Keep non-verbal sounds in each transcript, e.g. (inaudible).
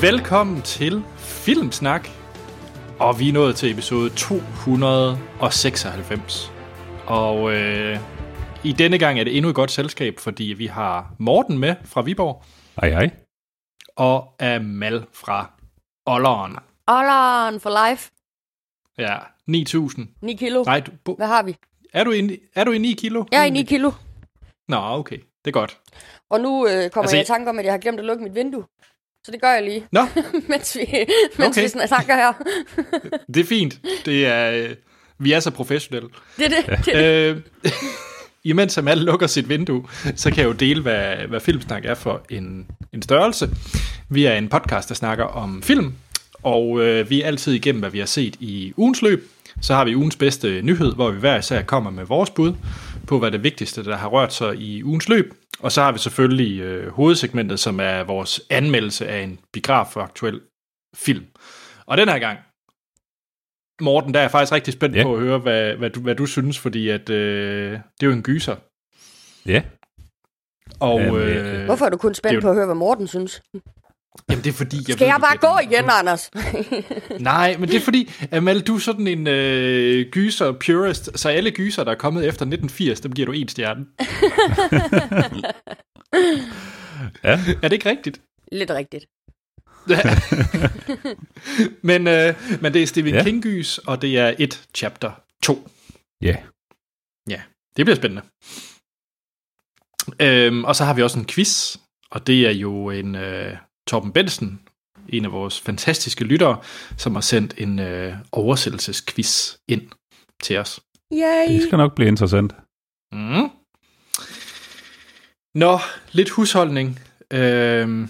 Velkommen til Filmsnak. Og vi er nået til episode 296. Og øh, i denne gang er det endnu et godt selskab, fordi vi har Morten med fra Viborg. Hej hej. Og Amal fra Olleren. Olleren for life. Ja, 9000. 9 kilo. Nej, du, bo, Hvad har vi? er, du i, er du i 9 kilo? Jeg er i 9 kilo. Nå, okay. Det er godt. Og nu øh, kommer Altså, jeg i tanke om, at jeg har glemt at lukke mit vindue. Så det gør jeg lige, Nå, (laughs) mens vi, mens Okay. vi snakker her. (laughs) det er fint. Det er, øh, vi er så professionelle. Det er det. det, er det. øh, (laughs) imens Amal lukker sit vindue, så kan jeg jo dele, hvad, hvad Filmsnak er for en, en størrelse. Vi er en podcast, der snakker om film, og øh, vi er altid igennem, hvad vi har set i ugens løb. Så har vi ugens bedste nyhed, hvor vi hver især kommer med vores bud på, hvad det vigtigste, der har rørt sig i ugens løb. Og så har vi selvfølgelig øh, hovedsegmentet, som er vores anmeldelse af en biograf for aktuel film. Og den her gang, Morten, der er jeg faktisk rigtig spændt Ja. på at høre, hvad, hvad, du, hvad du synes, fordi at, øh, det er jo en gyser. Ja, Og Jamen, øh, Hvorfor er du kun spændt jo- på at høre, hvad Morten synes? Jamen, det er fordi... Jeg Skal ved jeg bare gå at- igen, Anders? (laughs) Nej, men det er fordi, Amal, du er sådan en øh, gyser purist, så alle gyser, der er kommet efter 1980, dem giver du en stjerne. ja. Er det ikke rigtigt? Lidt rigtigt. (laughs) men, øh, men det er Stephen Ja. King-gys, og det er et chapter 2. Ja. Ja, det bliver spændende. Øhm, og så har vi også en quiz, og det er jo en øh, Torben Bensen, en af vores fantastiske lyttere, som har sendt en øh, oversættelsesquiz ind til os. Yay! Det skal nok blive interessant. Mm. Nå, lidt husholdning. Øhm,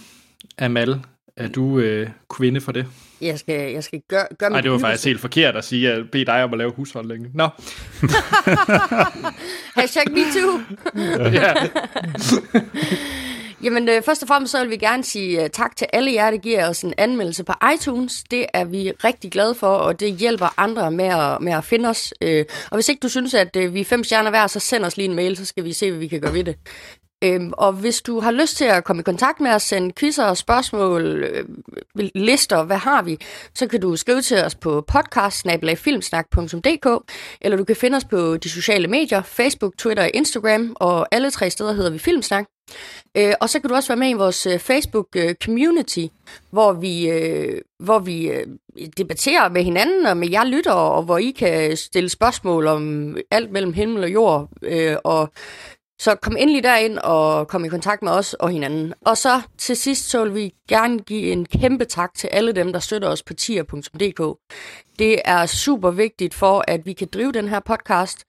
Amal, er du øh, kvinde for det? Jeg skal, jeg skal gøre, gøre Nej, det var faktisk helt forkert at sige, at bede dig om at lave husholdning. Nå, (laughs) Hashtag MeToo. (laughs) ja. (laughs) Jamen, øh, først og fremmest så vil vi gerne sige uh, tak til alle jer, der giver os en anmeldelse på iTunes. Det er vi rigtig glade for, og det hjælper andre med at, med at finde os. Øh, og hvis ikke du synes, at øh, vi er fem stjerner hver, så send os lige en mail, så skal vi se, hvad vi kan gøre ved det. Øhm, og hvis du har lyst til at komme i kontakt med os, sende quizzer, spørgsmål, øh, lister, hvad har vi, så kan du skrive til os på podcast eller du kan finde os på de sociale medier, Facebook, Twitter og Instagram, og alle tre steder hedder vi Filmsnak. Øh, og så kan du også være med i vores øh, Facebook øh, community, hvor vi, øh, hvor vi øh, debatterer med hinanden og med jer lytter, og hvor I kan stille spørgsmål om alt mellem himmel og jord. Øh, og så kom endelig derind og kom i kontakt med os og hinanden. Og så til sidst så vil vi gerne give en kæmpe tak til alle dem, der støtter os på tier.dk. Det er super vigtigt for, at vi kan drive den her podcast.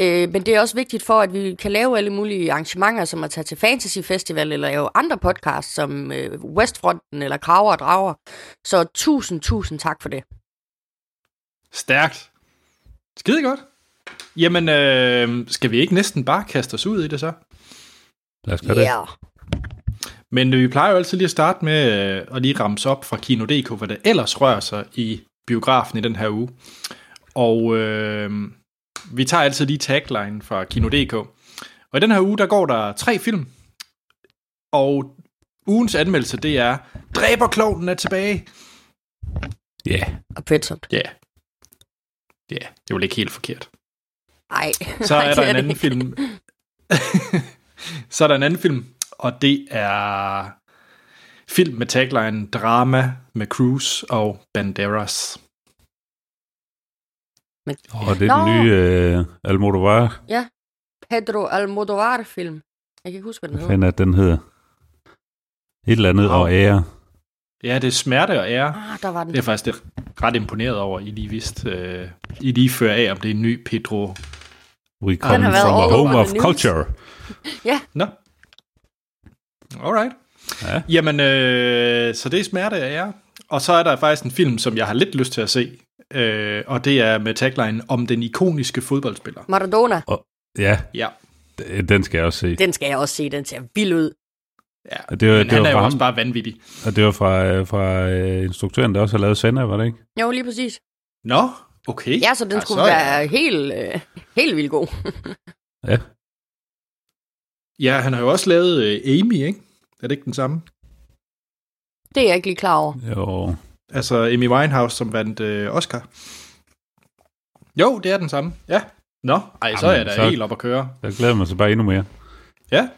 Øh, men det er også vigtigt for, at vi kan lave alle mulige arrangementer, som at tage til Fantasy Festival eller lave andre podcasts, som øh, Westfronten eller Kraver og Drager. Så tusind, tusind tak for det. Stærkt. Skide godt. Jamen, øh, skal vi ikke næsten bare kaste os ud i det så? Lad os gøre det. Yeah. Men øh, vi plejer jo altid lige at starte med øh, at lige ramse op fra Kino.dk, hvad der ellers rører sig i biografen i den her uge. Og øh, vi tager altid lige tagline fra Kino.dk. Og i den her uge, der går der tre film. Og ugens anmeldelse, det er Dræberklovnen er tilbage. Ja. Og Petsomt. Ja. Yeah. Ja, yeah, det var ikke helt forkert. Ej. (laughs) Så Nej, er der en anden ikke. film. så er der en anden film, og det er film med tagline Drama med Cruise og Banderas. Men, Og det er den Nå. nye øh, Almodovar. Pedro Almodovar-film. Jeg kan ikke huske, hvad den Hvad hedder. fanden er den hedder? Et eller andet Wow. og ære. Ja, det er smerte og ære. Ah, der var den. Det er faktisk det ret imponeret over, I lige vidste. Øh, I lige fører af, om det er en ny Pedro. We come from a home of culture. (laughs) Nå. Alright. Ja. Jamen, øh, så det er smerte og ære. Og så er der faktisk en film, som jeg har lidt lyst til at se. Øh, og det er med tagline om den ikoniske fodboldspiller. Maradona. Ja, Ja. d- den skal jeg også se. Den skal jeg også se. Den ser vild ud. Ja, Og det var, men det han var er jo fra også ham, bare vanvittig. og det var fra, øh, fra øh, instruktøren, der også har lavet Sender, var det ikke? Jo, lige præcis. Nå, okay. Ja, så den Ja, skulle så være helt, øh, helt vildt god. (laughs) Ja. Ja, han har jo også lavet øh, Amy, ikke? Er det ikke den samme? Det er jeg ikke lige klar over. Jo, Altså Amy Winehouse, som vandt øh, Oscar. Jo, det er den samme. Ja. Nå, ej, så er jeg Jamen, da så- helt op at køre. jeg glæder mig så bare endnu mere. Ja.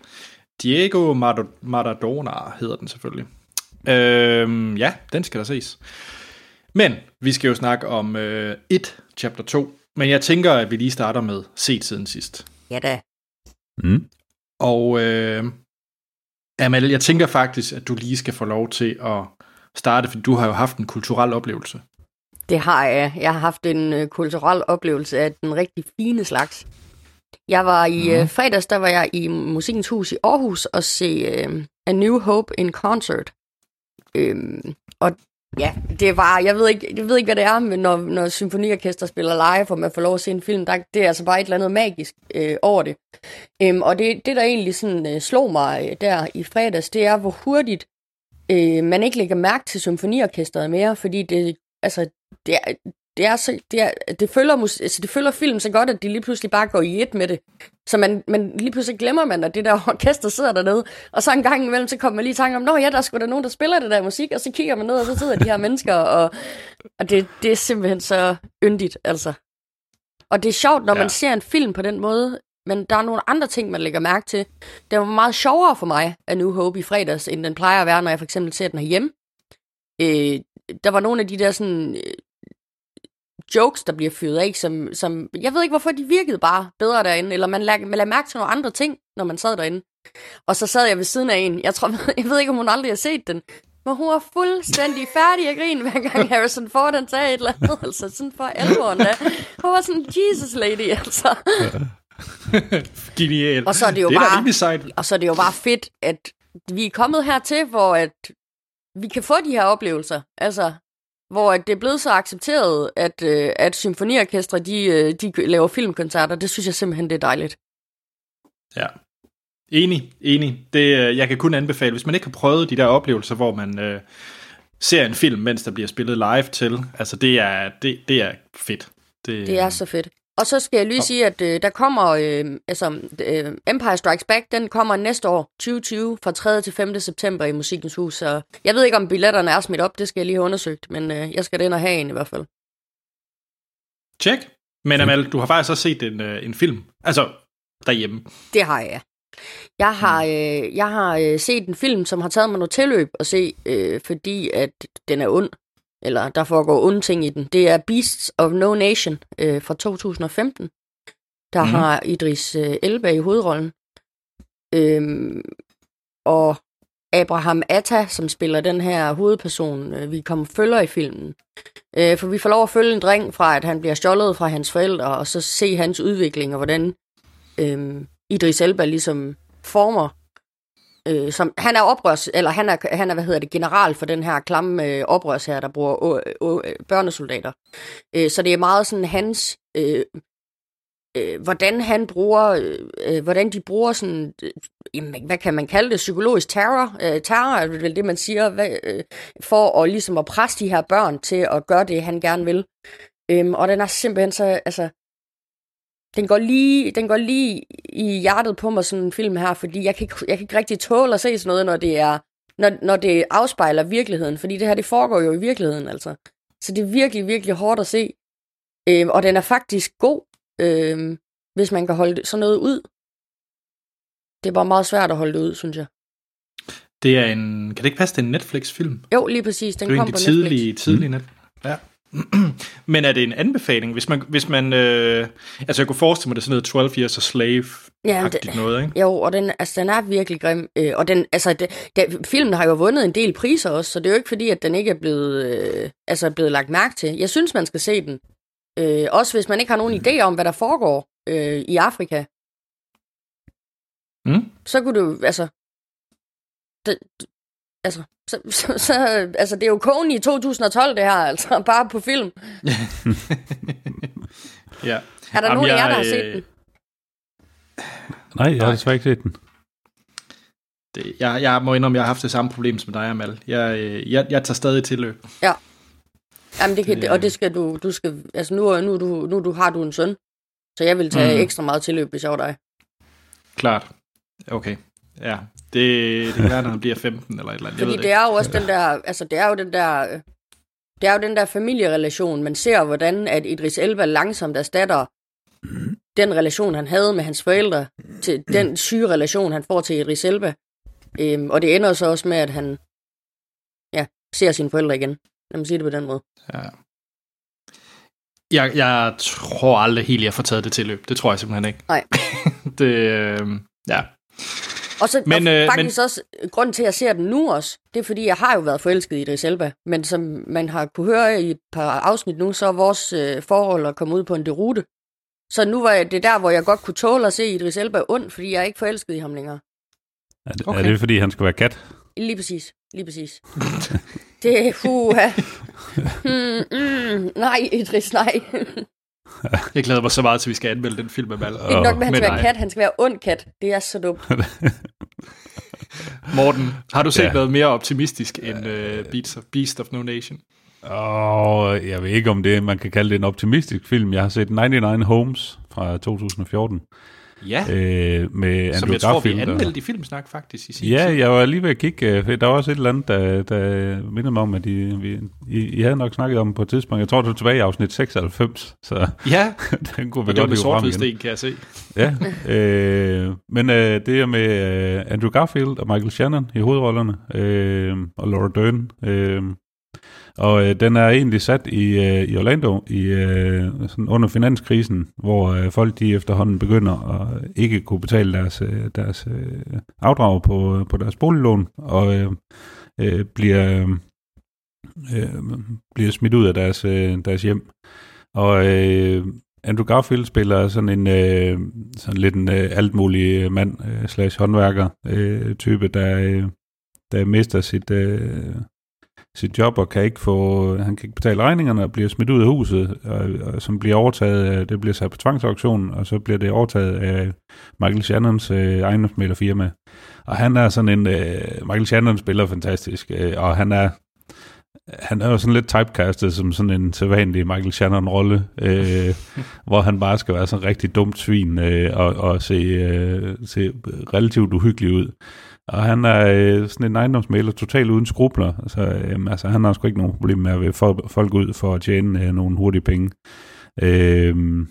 Diego Mar- Maradona hedder den selvfølgelig. Øhm, ja, den skal der ses. Men vi skal jo snakke om øh, et chapter 2. Men jeg tænker, at vi lige starter med set siden sidst. Ja da. Mm. Og øh, Amal, jeg tænker faktisk, at du lige skal få lov til at starte, for du har jo haft en kulturel oplevelse. Det har jeg. Jeg har haft en øh, kulturel oplevelse af den rigtig fine slags. Jeg var i øh, fredags, der var jeg i Musikkens Hus i Aarhus og se øh, A New Hope in Concert. Øhm, og ja, det var, jeg ved ikke, jeg ved ikke hvad det er, men når, når symfoniorkester spiller live, og man får lov at se en film, der, det er altså bare et eller andet magisk øh, over det. Øhm, og det, det, der egentlig sådan, øh, slog mig øh, der i fredags, det er, hvor hurtigt øh, man ikke lægger mærke til symfoniorkestret mere, fordi det, altså, det er, det er så, det, er, det, følger, altså, det følger film så godt, at de lige pludselig bare går i et med det. Så man, man lige pludselig glemmer man, at det der (laughs) orkester sidder dernede, og så en gang imellem, så kommer man lige i tanke om, nå ja, der er sgu da nogen, der spiller det der musik, og så kigger man ned, og så sidder de her (laughs) mennesker, og, og det, det er simpelthen så yndigt, altså. Og det er sjovt, når ja. Man ser en film på den måde, men der er nogle andre ting, man lægger mærke til. Det var meget sjovere for mig af New Hope i fredags, end den plejer at være, når jeg for eksempel ser den herhjemme. Øh, der var nogle af de der sådan øh, jokes, der bliver fyret af, som, som jeg ved ikke, hvorfor de virkede bare bedre derinde, eller man lagde, man lagde mærke til nogle andre ting, når man sad derinde. Og så sad jeg ved siden af en, jeg tror, (laughs) jeg ved ikke, om hun aldrig har set den, men hun var fuldstændig færdig at grine, hver gang Harrison Ford han sagde et eller andet, (laughs) altså sådan for alvoren da. Hun var sådan, Jesus lady, altså. (laughs) Genial. Og så er det jo det er bare- sejt. Og så er det jo bare fedt, at vi er kommet hertil, hvor at vi kan få de her oplevelser. Altså, hvor at det er blevet så accepteret, at, øh, at symfoniorkestre, de, øh, de laver filmkoncerter. Det synes jeg simpelthen, det er dejligt. Ja. Enig, enig. Det, øh, jeg kan kun anbefale, hvis man ikke har prøvet de der oplevelser, hvor man øh, ser en film, mens der bliver spillet live til, altså det er, det, det er fedt. Det, Det er så fedt. Og så skal jeg lige sige, at øh, der kommer, øh, altså øh, Empire Strikes Back, den kommer næste år, 2020, fra 3. til 5. september i Musikkens Hus. Så jeg ved ikke, om billetterne er smidt op, det skal jeg lige have undersøgt, men øh, jeg skal ind og have en i hvert fald. Tjek. Men Amal, du har faktisk også set en, øh, en film. Altså, derhjemme. Det har jeg. Jeg har, øh, jeg har øh, set en film, som har taget mig noget tilløb at se, øh, fordi at den er ond. Eller der foregår onde ting i den. Det er Beasts of No Nation øh, fra 2015. Der mm. har Idris øh, Elba i hovedrollen. Øhm, og Abraham Atta, som spiller den her hovedperson, øh, vi kommer følger i filmen. Øh, for vi får lov at følge en dreng fra, at han bliver stjålet fra hans forældre, og så se hans udvikling, og hvordan øh, Idris Elba ligesom former øh, som, han er oprørs, eller han er, han er, hvad hedder det, general for den her klamme øh, oprørs her, der bruger å, å, børnesoldater. Øh, så det er meget sådan hans, øh, øh, hvordan han bruger, øh, hvordan de bruger sådan, øh, jamen, hvad kan man kalde det, psykologisk terror, øh, terror er vel det, man siger, hvad, øh, for at ligesom at presse de her børn til at gøre det, han gerne vil. Øhm, og den er simpelthen så, altså, den går lige, den går lige i hjertet på mig, sådan en film her, fordi jeg kan, ikke, jeg kan ikke rigtig tåle at se sådan noget, når det er, når, når det afspejler virkeligheden, fordi det her, det foregår jo i virkeligheden, altså. Så det er virkelig, virkelig hårdt at se. Øhm, og den er faktisk god, øhm, hvis man kan holde sådan noget ud. Det er bare meget svært at holde det ud, synes jeg. Det er en, kan det ikke passe, det er en Netflix-film? Jo, lige præcis, den det er kom på egentlig Netflix. tidlig, tidlig net. Ja. (clears throat) Men er det en anbefaling, hvis man, hvis man øh, altså jeg kunne forestille mig, det er sådan noget 12 Years a slave Ja, det- noget, ikke? Jo, og den, altså, den er virkelig grim. Øh, og den, altså, det, det, filmen har jo vundet en del priser også, så det er jo ikke fordi, at den ikke er blevet, øh, altså, blevet lagt mærke til. Jeg synes, man skal se den. Øh, også hvis man ikke har nogen idé om, hvad der foregår øh, i Afrika. Mm? Så kunne du, altså... Det, altså, så, (laughs) så, så, altså, det er jo kogen i 2012, det her, altså, (laughs) bare på film. (laughs) ja. Er der Jamen, nogen af jer, jeg, der har øh, set den? Nej, jeg har desværre ikke set den. Det, jeg, jeg må indrømme, jeg har haft det samme problem som dig, Amal. Jeg, øh, jeg, jeg tager stadig tilløb. Jamen, det kan, det- og det skal du, du skal, altså nu, nu, du, nu du, har du en søn, så jeg vil tage mm. ekstra meget tilløb, hvis jeg var dig. Klart. Okay. Ja, det, det kan være, når han bliver 15 eller et eller andet. Fordi ved det er jo også den der, altså det er jo den der, det er jo den der familierelation. Man ser, hvordan at Idris Elba langsomt erstatter den relation, han havde med hans forældre, til den syge relation, han får til Idris Elba. Øhm, og det ender så også med, at han ja, ser sine forældre igen. Lad mig sige det på den måde. Ja. Jeg, jeg tror aldrig helt, jeg får taget det tilløb. Det tror jeg simpelthen ikke. Nej. (laughs) det, øh, ja. Og så Men, og øh, faktisk men... også, grunden til, at jeg ser den nu også, det er fordi, jeg har jo været forelsket i Idris Elba, men som man har kunne høre i et par afsnit nu, så er vores øh, forhold at komme ud på en derute. Så nu var jeg, det der, hvor jeg godt kunne tåle at se Idris Elba ond, fordi jeg er ikke forelsket i ham længere. Er det, Okay. er det fordi, han skal være kat? Lige præcis, lige præcis. (laughs) det er fuha. Hmm, mm, nej, Idris, nej. (laughs) (laughs) Jeg glæder mig så meget til, at vi skal anmelde den film med Mal. Ikke nok med, at han skal være kat, han skal være ond kat. Det er så dumt. (laughs) Morten, har du set ja. Ja. noget mere optimistisk end uh, Beast, of, Beast of No Nation? Og jeg ved ikke, om det man kan kalde det en optimistisk film. Jeg har set 99 Homes fra 2014 Ja, øh, med Andrew som jeg tror, vi Garfield. og- anmeldte i Filmsnak faktisk i sin Ja, tid. jeg var lige ved at kigge, øh, for der var også et eller andet, der, der mindede mig om, at I, vi, I, I havde nok snakket om på et tidspunkt. Jeg tror, det var tilbage i afsnit 96, så Ja, (laughs) den kunne vi og det var godt med sort kan jeg se. Ja, øh, men øh, det er med øh, Andrew Garfield og Michael Shannon i hovedrollerne, øh, og Laura Dern. Øh, og øh, den er egentlig sat i, øh, i Orlando i, øh, sådan under finanskrisen, hvor øh, folk de efterhånden begynder at ikke kunne betale deres, øh, deres øh, afdrag på, øh, på deres boliglån, og øh, øh, bliver, øh, bliver smidt ud af deres, øh, deres hjem. Og øh, Andrew Garfield spiller sådan en øh, sådan lidt en øh, altmulig mand øh, slash håndværker øh, type, der, øh, der mister sit, øh, sit job og kan ikke få, han kan ikke betale regningerne og bliver smidt ud af huset, og, og som bliver overtaget, af- det bliver sat på tvangsauktion, og så bliver det overtaget af Michael Shannons øh, ejendomsmælerfirma. Og han er sådan en, øh, Michael Shannon spiller fantastisk, øh, og han er han er jo sådan lidt typecastet som sådan en sædvanlig Michael Shannon-rolle, øh, (laughs) hvor han bare skal være sådan en rigtig dumt svin øh, og, og se, øh, se relativt uhyggelig ud. Og han er øh, sådan en ejendomsmaler totalt uden skrubler. Så øh, altså, han har sgu ikke nogen problem med at vil få folk ud for at tjene øh, nogle hurtige penge. Øh,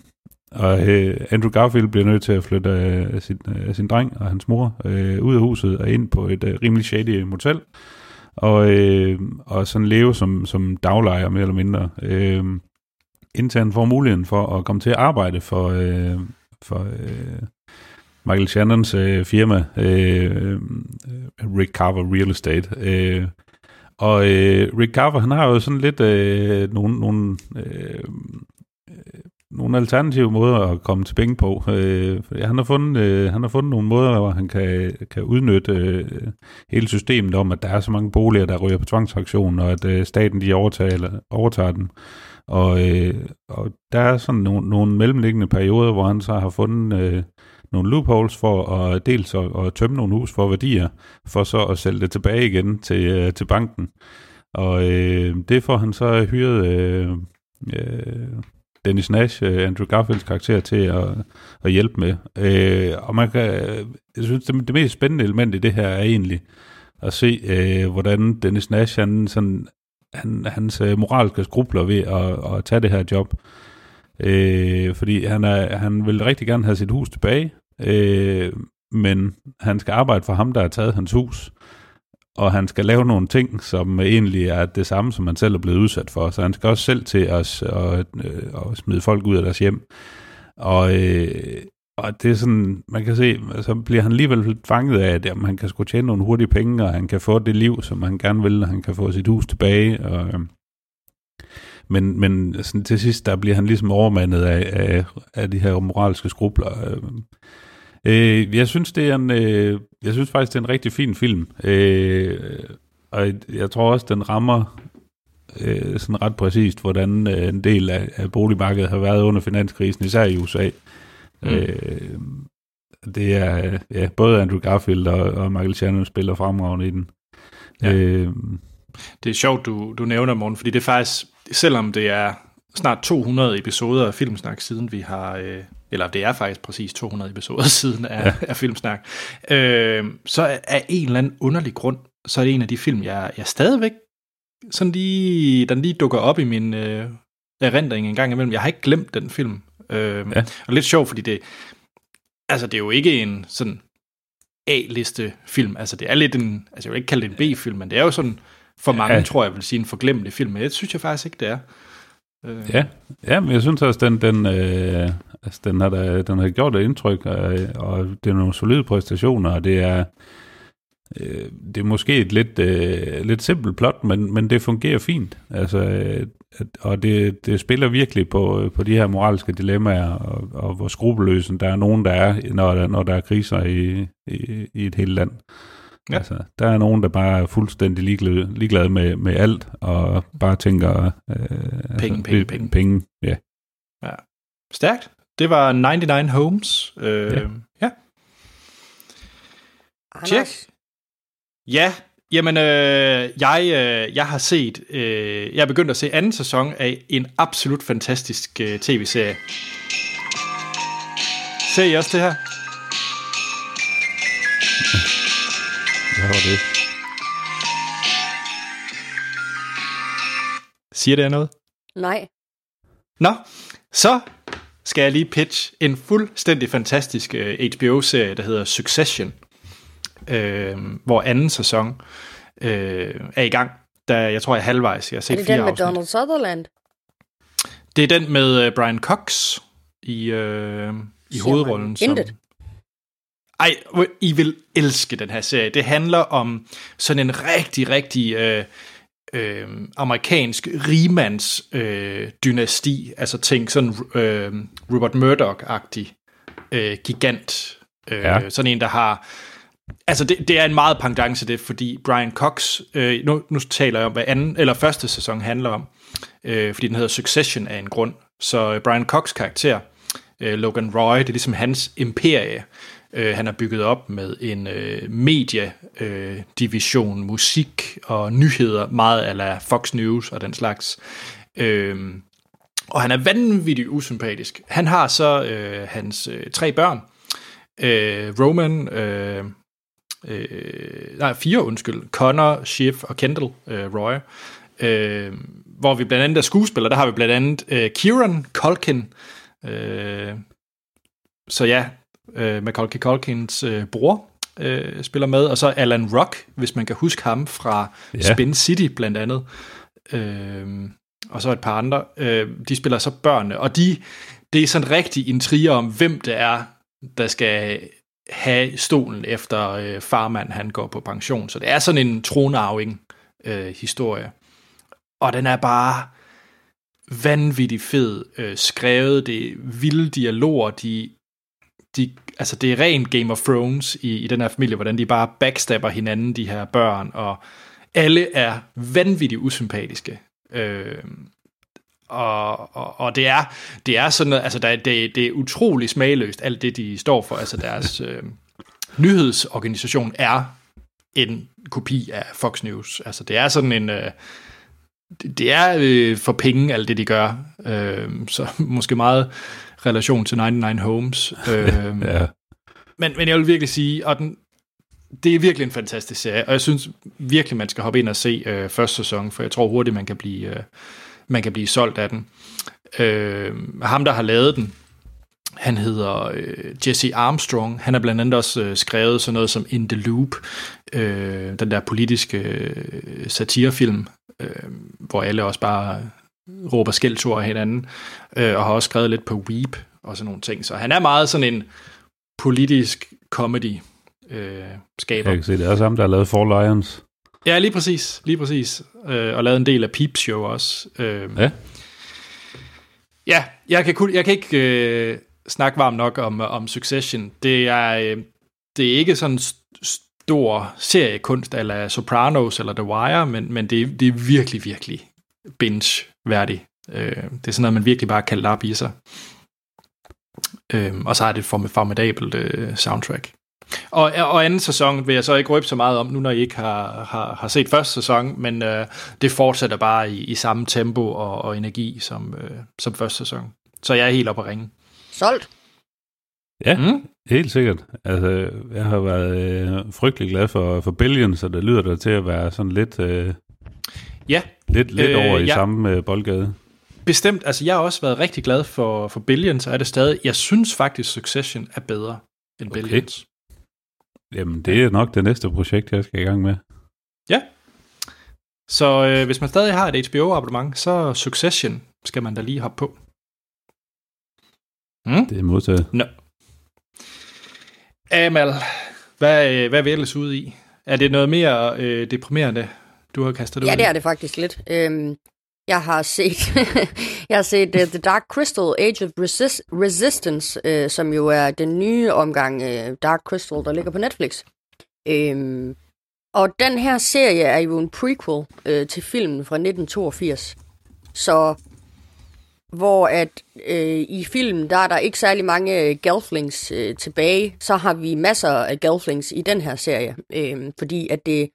og øh, Andrew Garfield bliver nødt til at flytte øh, sin, øh, sin dreng og hans mor øh, ud af huset og ind på et øh, rimelig shady motel og, øh, og sådan leve som, som daglejer mere eller mindre, øh, indtil han får muligheden for at komme til at arbejde for, øh, for øh, Michael Shannons øh, firma, øh, øh, Rick Carver Real Estate. Øh, og øh, Rick Carver, han har jo sådan lidt øh, nogle, nogle, øh, øh nogle alternative måder at komme til penge på. Øh, han, har fundet, øh, han har fundet nogle måder, hvor han kan, kan udnytte øh, hele systemet om, at der er så mange boliger, der ryger på tvangsauktion, og at øh, staten de overtager, overtager dem. Og, øh, og der er sådan nogle, nogle mellemliggende perioder, hvor han så har fundet øh, nogle loopholes for at dels at, at tømme nogle hus for værdier, for så at sælge det tilbage igen til, øh, til banken. Og øh, det får han så hyret øh, øh, Dennis Nash, øh, Andrew Garfields karakter, til at, at hjælpe med. Øh, og man kan, jeg synes, det, det mest spændende element i det her er egentlig at se, øh, hvordan Dennis Nash, han, sådan, han, hans øh, moralske skrubler ved at, at tage det her job. Øh, fordi han, er, han vil rigtig gerne have sit hus tilbage, øh, men han skal arbejde for ham, der har taget hans hus, og han skal lave nogle ting, som egentlig er det samme, som han selv er blevet udsat for. Så han skal også selv til at, at, øh, at smide folk ud af deres hjem. Og, øh, og det er sådan, man kan se, så bliver han alligevel fanget af, at jamen, han kan sgu tjene nogle hurtige penge, og han kan få det liv, som han gerne vil, og han kan få sit hus tilbage. Og, øh, men, men sådan, til sidst, der bliver han ligesom overmandet af, af, af de her moralske skrubler. Øh, Øh, jeg synes det er en, øh, jeg synes faktisk det er en rigtig fin film. Øh, og jeg tror også den rammer øh, sådan ret præcist, hvordan øh, en del af, af boligmarkedet har været under finanskrisen, især i USA. Mm. Øh, det er ja, både Andrew Garfield og, og Michael Shannon spiller fremragende i den. Ja. Øh, Det er sjovt, du, du nævner, Morten, fordi det er faktisk, selvom det er snart 200 episoder af Filmsnak, siden vi har, øh, eller det er faktisk præcis 200 episoder (laughs) siden af, ja. af Filmsnak, øh, så af en eller anden underlig grund, så er det en af de film, jeg, jeg stadigvæk sådan lige, den lige dukker op i min øh, erindring en gang imellem. Jeg har ikke glemt den film. Øh, ja. Og lidt sjovt, fordi det, altså det er jo ikke en sådan A-liste film. Altså det er lidt en, altså jeg vil ikke kalde det en B-film, men det er jo sådan, for mange ja. tror jeg vil sige en forglemmelig film, men det synes jeg faktisk ikke, det er. Øh. Ja, ja, men jeg synes også, den, den, øh, altså, den, har, da, den har gjort et indtryk, og, og det er nogle solide præstationer, og det er, øh, det er måske et lidt, øh, lidt simpelt plot, men, men det fungerer fint. Altså, øh, og det, det spiller virkelig på, på de her moralske dilemmaer, og, og hvor skrupelløse der er nogen, der er, når der, når der er kriser i, i, i et helt land. Ja. Altså, der er nogen, der bare er fuldstændig ligeglade, ligeglade med, med alt, og bare tænker... Øh, penge, altså, penge, penge. Penge, ja. ja. Stærkt. Det var 99 Homes. Øh, ja. ja. Check. Ja, jamen, øh, jeg, øh, jeg har set, øh, jeg er begyndt at se anden sæson af en absolut fantastisk øh, tv-serie. Ser I også det her? (laughs) Hvad var det? Siger det noget? Nej. Nå, så skal jeg lige pitch en fuldstændig fantastisk uh, øh, HBO-serie, der hedder Succession, uh, hvor anden sæson uh, er i gang. Der, jeg tror, jeg er halvvejs. Jeg har set er det fire den med afsnit. Donald Sutherland? Det er den med uh, Brian Cox i, uh, i hovedrollen. Som, intet. Ej, I vil elske den her serie. Det handler om sådan en rigtig, rigtig... Uh, øh, amerikansk rimands øh, dynasti, altså tænk sådan øh, Robert Murdoch-agtig øh, gigant, øh, ja. sådan en, der har Altså, det, det er en meget pendant det, fordi Brian Cox, øh, nu, nu taler jeg om, hvad anden, eller første sæson handler om, øh, fordi den hedder Succession af en grund. Så øh, Brian Cox karakter, øh, Logan Roy, det er ligesom hans imperie, øh, han har bygget op med en øh, mediedivision, øh, musik og nyheder, meget ala Fox News og den slags. Øh, og han er vanvittigt usympatisk. Han har så øh, hans øh, tre børn, øh, Roman, øh, øh, nej, fire undskyld, Connor, Schiff og Kendall øh, Roy, øh, hvor vi blandt andet er skuespillere, der har vi blandt andet øh, Kieran Culkin, øh, så ja, øh, Macaulay Culkins øh, bror øh, spiller med, og så Alan Rock, hvis man kan huske ham fra ja. Spin City blandt andet, øh, og så et par andre, øh, de spiller så børnene, og de, det er sådan rigtig intriger om, hvem det er, der skal have stolen efter øh, farmand, han går på pension. Så det er sådan en tronarving øh, historie. Og den er bare vanvittigt fed øh, skrevet. Det er vilde dialoger. De, de, altså det er rent Game of Thrones i, i den her familie, hvordan de bare backstabber hinanden, de her børn, og alle er vanvittigt usympatiske. Øh, og, og, og det er det er sådan noget, altså der, det, det er utrolig smagløst alt det de står for, altså deres (laughs) øh, nyhedsorganisation er en kopi af Fox News. Altså det er sådan en øh, det, det er øh, for penge alt det de gør. Øh, så (laughs) måske meget relation til 99 Homes. (laughs) Øh, ja. men, men jeg vil virkelig sige, og den, det er virkelig en fantastisk serie, og jeg synes virkelig, man skal hoppe ind og se øh, første sæson, for jeg tror hurtigt, man kan blive, øh, man kan blive solgt af den. Øh, ham, der har lavet den, han hedder øh, Jesse Armstrong. Han har blandt andet også øh, skrevet sådan noget som In the Loop, øh, den der politiske øh, satirefilm, øh, hvor alle også bare råber skældsord af hinanden, øh, og har også skrevet lidt på Weep og sådan nogle ting. Så han er meget sådan en politisk comedy øh, skaber. Jeg kan se, det er sammen, der har lavet Four Lions. Ja, lige præcis. Lige præcis. Øh, og lavet en del af Peep Show også. Øh, ja. Ja, jeg kan, kun, jeg kan ikke øh, snakke varmt nok om, om Succession. Det er, øh, det er ikke sådan stor seriekunst, eller Sopranos, eller The Wire, men, men det, det er virkelig, virkelig binge-værdig. Øh, det er sådan noget, man virkelig bare kan lappe i sig. Øh, og så er det et formidabelt øh, soundtrack. Og, og anden sæson vil jeg så ikke røbe så meget om, nu når I ikke har, har, har set første sæson, men øh, det fortsætter bare i, i samme tempo og, og energi som, øh, som første sæson. Så jeg er helt oppe at ringe. Solgt. Ja, mm. helt sikkert. Altså, jeg har været øh, frygtelig glad for, for Billion, så det lyder der til at være sådan lidt, øh, ja. lidt, lidt øh, over i ja. samme øh, boldgade. Bestemt. Altså, jeg har også været rigtig glad for, for Billions, og er det stadig. Jeg synes faktisk, Succession er bedre end okay. Billions. Jamen, det er nok det næste projekt, jeg skal i gang med. Ja. Så øh, hvis man stadig har et HBO-abonnement, så Succession skal man da lige hoppe på. Mm? Det er modtaget. No. Amal, hvad, øh, hvad er vi ellers ude i? Er det noget mere øh, deprimerende, du har kastet ud Ja, det er det faktisk lidt. Øhm, jeg har set, (laughs) jeg har set uh, The Dark Crystal Age of Resist- Resistance, uh, som jo er den nye omgang uh, Dark Crystal, der ligger på Netflix. Um, og den her serie er jo en prequel uh, til filmen fra 1982. Så hvor at øh, i filmen, der er der ikke særlig mange gelflings øh, tilbage, så har vi masser af gelflings i den her serie, øh, fordi at det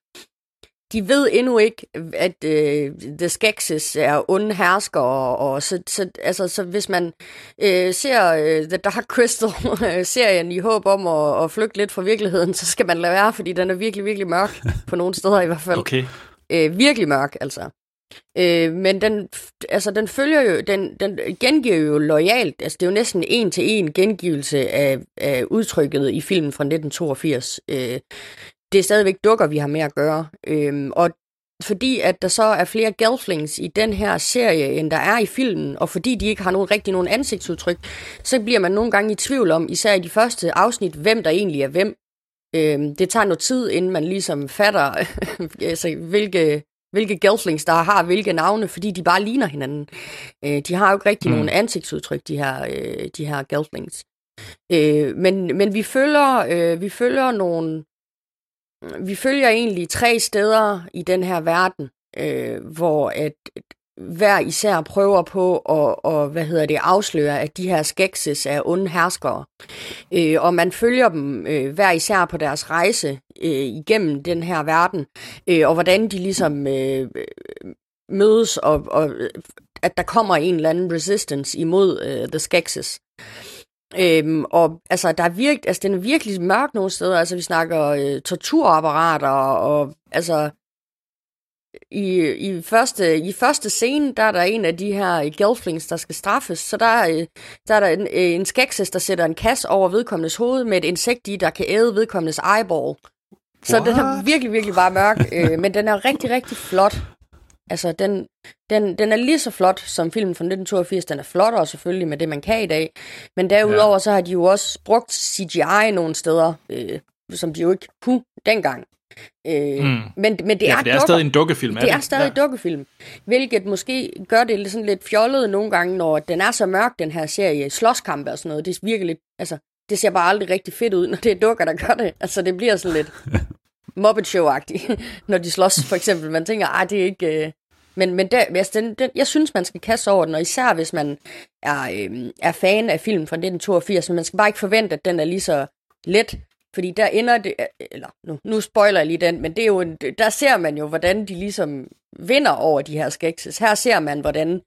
de ved endnu ikke, at øh, The Skeksis er onde hersker, og, og så, så, altså, så hvis man øh, ser øh, The Dark Crystal-serien (laughs) i håb om at, at flygte lidt fra virkeligheden, så skal man lade være, fordi den er virkelig, virkelig mørk, (laughs) på nogle steder i hvert fald. Okay. Øh, virkelig mørk, altså. Øh, men den, altså, den følger jo, den, den gengiver jo lojalt, altså det er jo næsten en til en gengivelse af, af udtrykket i filmen fra 1982. Øh, det er stadigvæk dukker, vi har med at gøre. Øhm, og fordi at der så er flere gelflings i den her serie, end der er i filmen, og fordi de ikke har nogen, rigtig nogen ansigtsudtryk, så bliver man nogle gange i tvivl om, især i de første afsnit, hvem der egentlig er hvem. Øhm, det tager noget tid, inden man ligesom fatter, (laughs) altså, hvilke, hvilke gelflings, der har hvilke navne, fordi de bare ligner hinanden. Øh, de har jo ikke rigtig mm. nogen ansigtsudtryk, de her, øh, de her gelflings. Øh, men, men vi følger, øh, vi følger nogle, vi følger egentlig tre steder i den her verden, øh, hvor at øh, hver især prøver på at og, hvad hedder det, afsløre, at de her skekses er onde herskere. Øh, og man følger dem øh, hver især på deres rejse øh, igennem den her verden, øh, og hvordan de ligesom øh, mødes, og, og øh, at der kommer en eller anden resistance imod øh, The Skeksis. Øhm, og altså, der er virke, altså, den er virkelig mørk nogle steder. Altså, vi snakker øh, torturapparater, og, altså, i, i, første, i første scene, der er der en af de her gelflings, der skal straffes. Så der, øh, der er der en, øh, en skekses, der sætter en kasse over vedkommendes hoved med et insekt i, der kan æde vedkommendes eyeball. Så What? den er virkelig, virkelig bare mørk, øh, men den er rigtig, rigtig flot. Altså, den, den, den er lige så flot som filmen fra 1982. Den er flottere selvfølgelig med det, man kan i dag. Men derudover ja. så har de jo også brugt CGI nogle steder, øh, som de jo ikke kunne dengang. Øh, mm. men, men det ja, er, det er stadig en dukkefilm. Er det, det er stadig ja. dukkefilm. Hvilket måske gør det sådan lidt fjollet nogle gange, når den er så mørk, den her serie. Slåskampe og sådan noget. Det virker lidt... Altså, det ser bare aldrig rigtig fedt ud, (laughs) når det er dukker, der gør det. Altså, det bliver sådan lidt (laughs) Muppet Show-agtigt, (laughs) når de slås, for eksempel. Man tænker, ah, det er ikke... Øh, men, men der, altså, den, den, jeg synes, man skal kaste over den, og især hvis man er, øh, er fan af filmen fra 1982, men man skal bare ikke forvente, at den er lige så let, fordi der ender det, eller nu, nu spoiler jeg lige den, men det er jo en, der ser man jo, hvordan de ligesom vinder over de her skekses. Her ser man, hvordan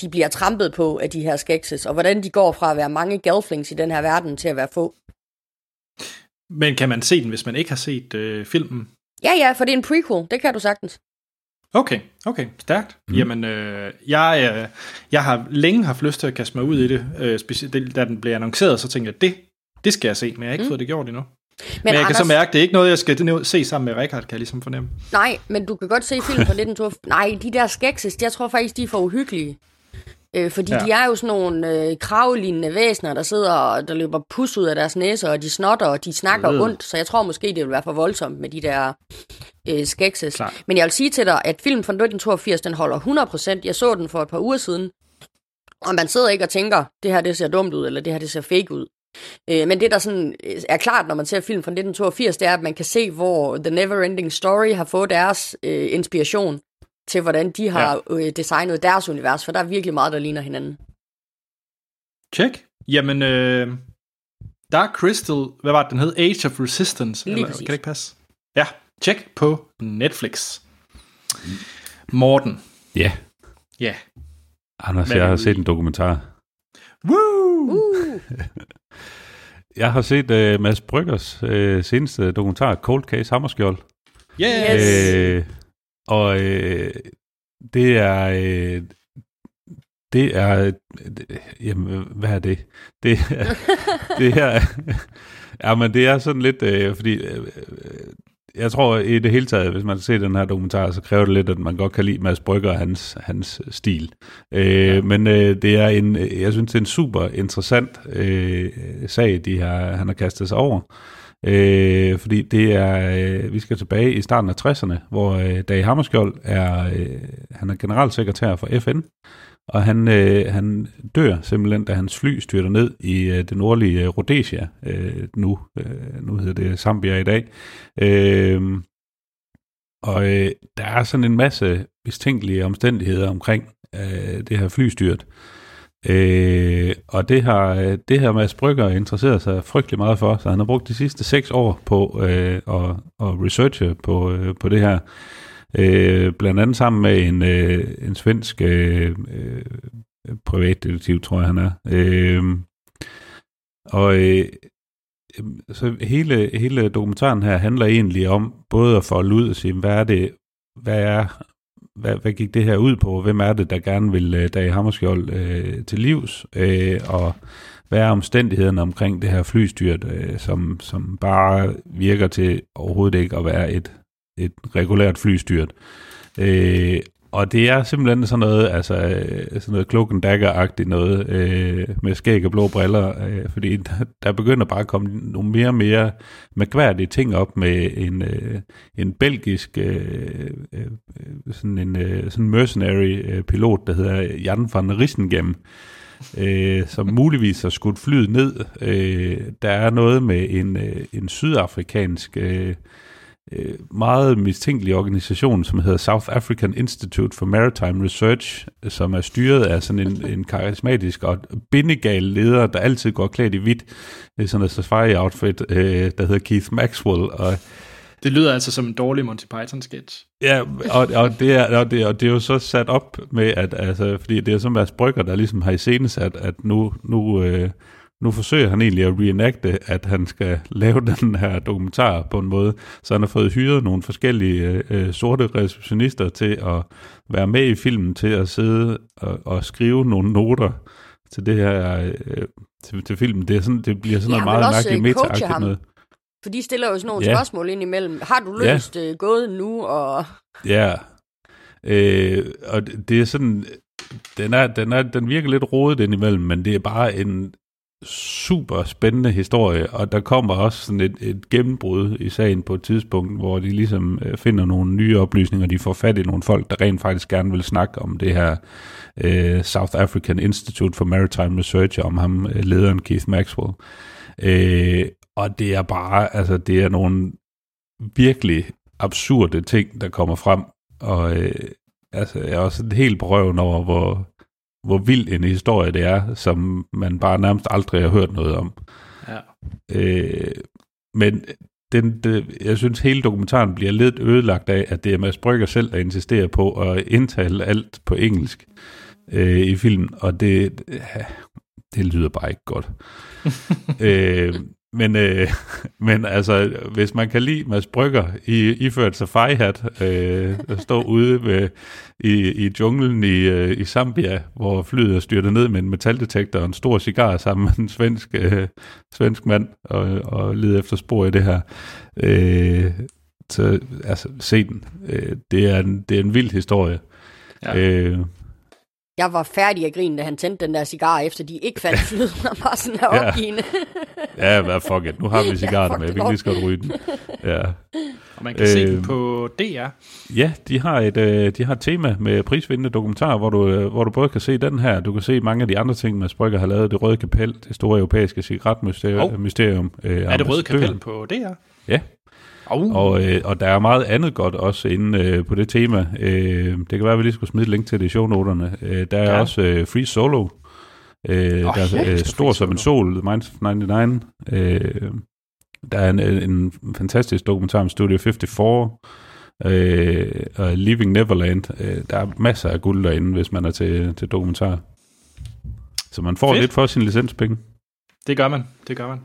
de bliver trampet på af de her skekses, og hvordan de går fra at være mange gelflings i den her verden til at være få. Men kan man se den, hvis man ikke har set øh, filmen? Ja, ja, for det er en prequel. Det kan du sagtens. Okay, okay, stærkt. Mm. Jamen, øh, jeg, øh, jeg har længe haft lyst til at kaste mig ud i det, øh, specielt da den blev annonceret, så tænkte jeg, det, det skal jeg se, men jeg har ikke mm. fået det gjort endnu. Men, men jeg Anders, kan så mærke, det er ikke noget, jeg skal se sammen med Richard, kan jeg ligesom fornemme. Nej, men du kan godt se filmen fra (laughs) 1982. Nej, de der skekses, jeg tror faktisk, de er for uhyggelige. Øh, fordi ja. de er jo sådan nogle øh, kravlignende væsener, der sidder og der løber pus ud af deres næser, og de snotter, og de snakker ondt, så jeg tror måske, det vil være for voldsomt med de der øh, skekses. Klar. Men jeg vil sige til dig, at filmen fra 1982, den holder 100%. Jeg så den for et par uger siden, og man sidder ikke og tænker, det her det ser dumt ud, eller det her det ser fake ud. Øh, men det, der sådan øh, er klart, når man ser film fra 1982, det er, at man kan se, hvor The Neverending Story har fået deres øh, inspiration til, hvordan de har ja. øh, designet deres univers, for der er virkelig meget, der ligner hinanden. Check. Jamen, øh, Dark Crystal, hvad var det, den hed? Age of Resistance? Lige eller, præcis. kan det ikke passe? Ja, tjek på Netflix. Morten. Ja, Ja. Anders, Hvad jeg har set en dokumentar. Woo! Uh, (laughs) Jeg har set uh, Mads Bryggers uh, seneste dokumentar, Cold Case Hammerskjold. Yes! Yes. Og øh, det er... Øh, det er... Øh, jamen, hvad er det? Det, (laughs) det her... ja, men det er sådan lidt... Øh, fordi... Øh, øh, jeg tror i det hele taget, hvis man ser den her dokumentar, så kræver det lidt, at man godt kan lide Mads Brygger og hans, hans stil. Øh, ja. Men øh, det er en, jeg synes, det er en super interessant øh, sag, de har, han har kastet sig over. Øh, fordi det er, øh, vi skal tilbage i starten af 60'erne, hvor øh, Dag Hammarskjold er, øh, han er generalsekretær for FN, og han, øh, han dør simpelthen, da hans fly styrter ned i øh, det nordlige øh, Rhodesia, øh, nu, øh, nu hedder det Zambia i dag. Øh, og øh, der er sådan en masse mistænkelige omstændigheder omkring øh, det her flystyrt. Øh, Øh, og det har, det har Mads Brygger interesseret sig frygtelig meget for, så han har brugt de sidste seks år på øh, at, at researche på, øh, på det her. Øh, blandt andet sammen med en, øh, en svensk øh, øh, privatdetektiv, tror jeg han er. Øh, og øh, så hele, hele dokumentaren her handler egentlig om både at folde ud og sige, hvad er det, hvad er, hvad, hvad gik det her ud på? Hvem er det, der gerne vil øh, uh, Dag Hammerskjold uh, til livs? Uh, og hvad er omstændighederne omkring det her flystyrt, uh, som, som bare virker til overhovedet ikke at være et, et regulært flystyrt? Uh, og det er simpelthen sådan noget, altså øh, sådan noget cloak and dagger-agtigt noget, øh, med skæg og blå briller, øh, fordi der, der begynder bare at komme nogle mere og mere mærkværdige ting op med en, øh, en belgisk øh, øh, sådan en øh, sådan mercenary øh, pilot, der hedder Jan van Rissengem, øh, som muligvis har skudt flyet ned. Øh, der er noget med en, øh, en sydafrikansk øh, øh, meget mistænkelig organisation, som hedder South African Institute for Maritime Research, som er styret af sådan en, en karismatisk og bindegal leder, der altid går klædt i hvidt. Sådan et safari-outfit, øh, der hedder Keith Maxwell, og Det lyder altså som en dårlig Monty Python-sketch. Ja, og, og, det er, og, det, og det er jo så sat op med, at altså, fordi det er så Mads Brygger, der ligesom har iscenesat, at nu, nu, øh, nu forsøger han egentlig at reenacte, at han skal lave (laughs) den her dokumentar på en måde, så han har fået hyret nogle forskellige øh, sorte receptionister til at være med i filmen, til at sidde og, og skrive nogle noter til det her, øh, til, til filmen. Det, er sådan, det bliver sådan Ja, noget meget mærkeligt øh, meta noget. for de stiller jo sådan nogle Ja. spørgsmål ind imellem. Har du løst ja. gået nu? Og Ja, øh, og det det er sådan, den, er, den, er, den virker lidt rodet indimellem, men det er bare en super spændende historie, og der kommer også sådan et, et gennembrud i sagen på et tidspunkt, hvor de ligesom øh, finder nogle nye oplysninger, de får fat i nogle folk, der rent faktisk gerne vil snakke om det her øh, South African Institute for Maritime Research, om ham, øh, lederen Keith Maxwell. Øh, og det er bare, altså det er nogle virkelig absurde ting, der kommer frem, og øh, altså, jeg er også helt på røven over, hvor, hvor vild en historie det er, som man bare nærmest aldrig har hørt noget om. Ja. Øh, men den, det, jeg synes, hele dokumentaren bliver lidt ødelagt af, at det er Mads Brygger selv, der insisterer på at indtale alt på engelsk øh, i filmen, og det, det lyder bare ikke godt. (laughs) øh, men, øh, men altså, hvis man kan lide Mads Brygger i, iført safari-hat, øh, der står ude ved, i, i junglen i, øh, i Zambia, hvor flyet er styrtet ned med en metaldetektor og en stor cigar sammen med en svensk, øh, svensk mand og, og leder efter spor i det her. Øh, så altså, se den. Øh, det, er en, det er en vild historie. Ja. Øh, jeg var færdig at grine, da han tændte den der cigar, efter de ikke fandt flyet. og bare sådan her (laughs) Ja. opgivende. ja, hvad fuck it. Nu har vi (laughs) Ja, cigarerne fuck med. Vi kan lige så godt ryge den. (laughs) Ja. Og man kan øh, se den på DR. Ja, de har et øh, de har et tema med prisvindende dokumentar, hvor du, øh, hvor du både kan se den her, du kan se mange af de andre ting, Mads Brygger har lavet. Det Røde Kapel, det store europæiske cigaretmysterium. Mysterium, øh, Er det Røde. Kapel på DR? Ja. Oh. Og, øh, og der er meget andet godt også inde øh, på det tema. Øh, det kan være, at vi lige skulle smide et link til det i shownoterne. Øh, der er Ja. også øh, Free Solo, Øh, Åh, der er øh, Stor som en Solo. sol, Minds of 99. Øh, der er en, en fantastisk dokumentar om Studio 54. Øh, og Leaving Neverland. Øh, der er masser af guld derinde, hvis man er til, til dokumentar. Så man får. Fedt. lidt for sin licenspenge. Det gør man, det gør man.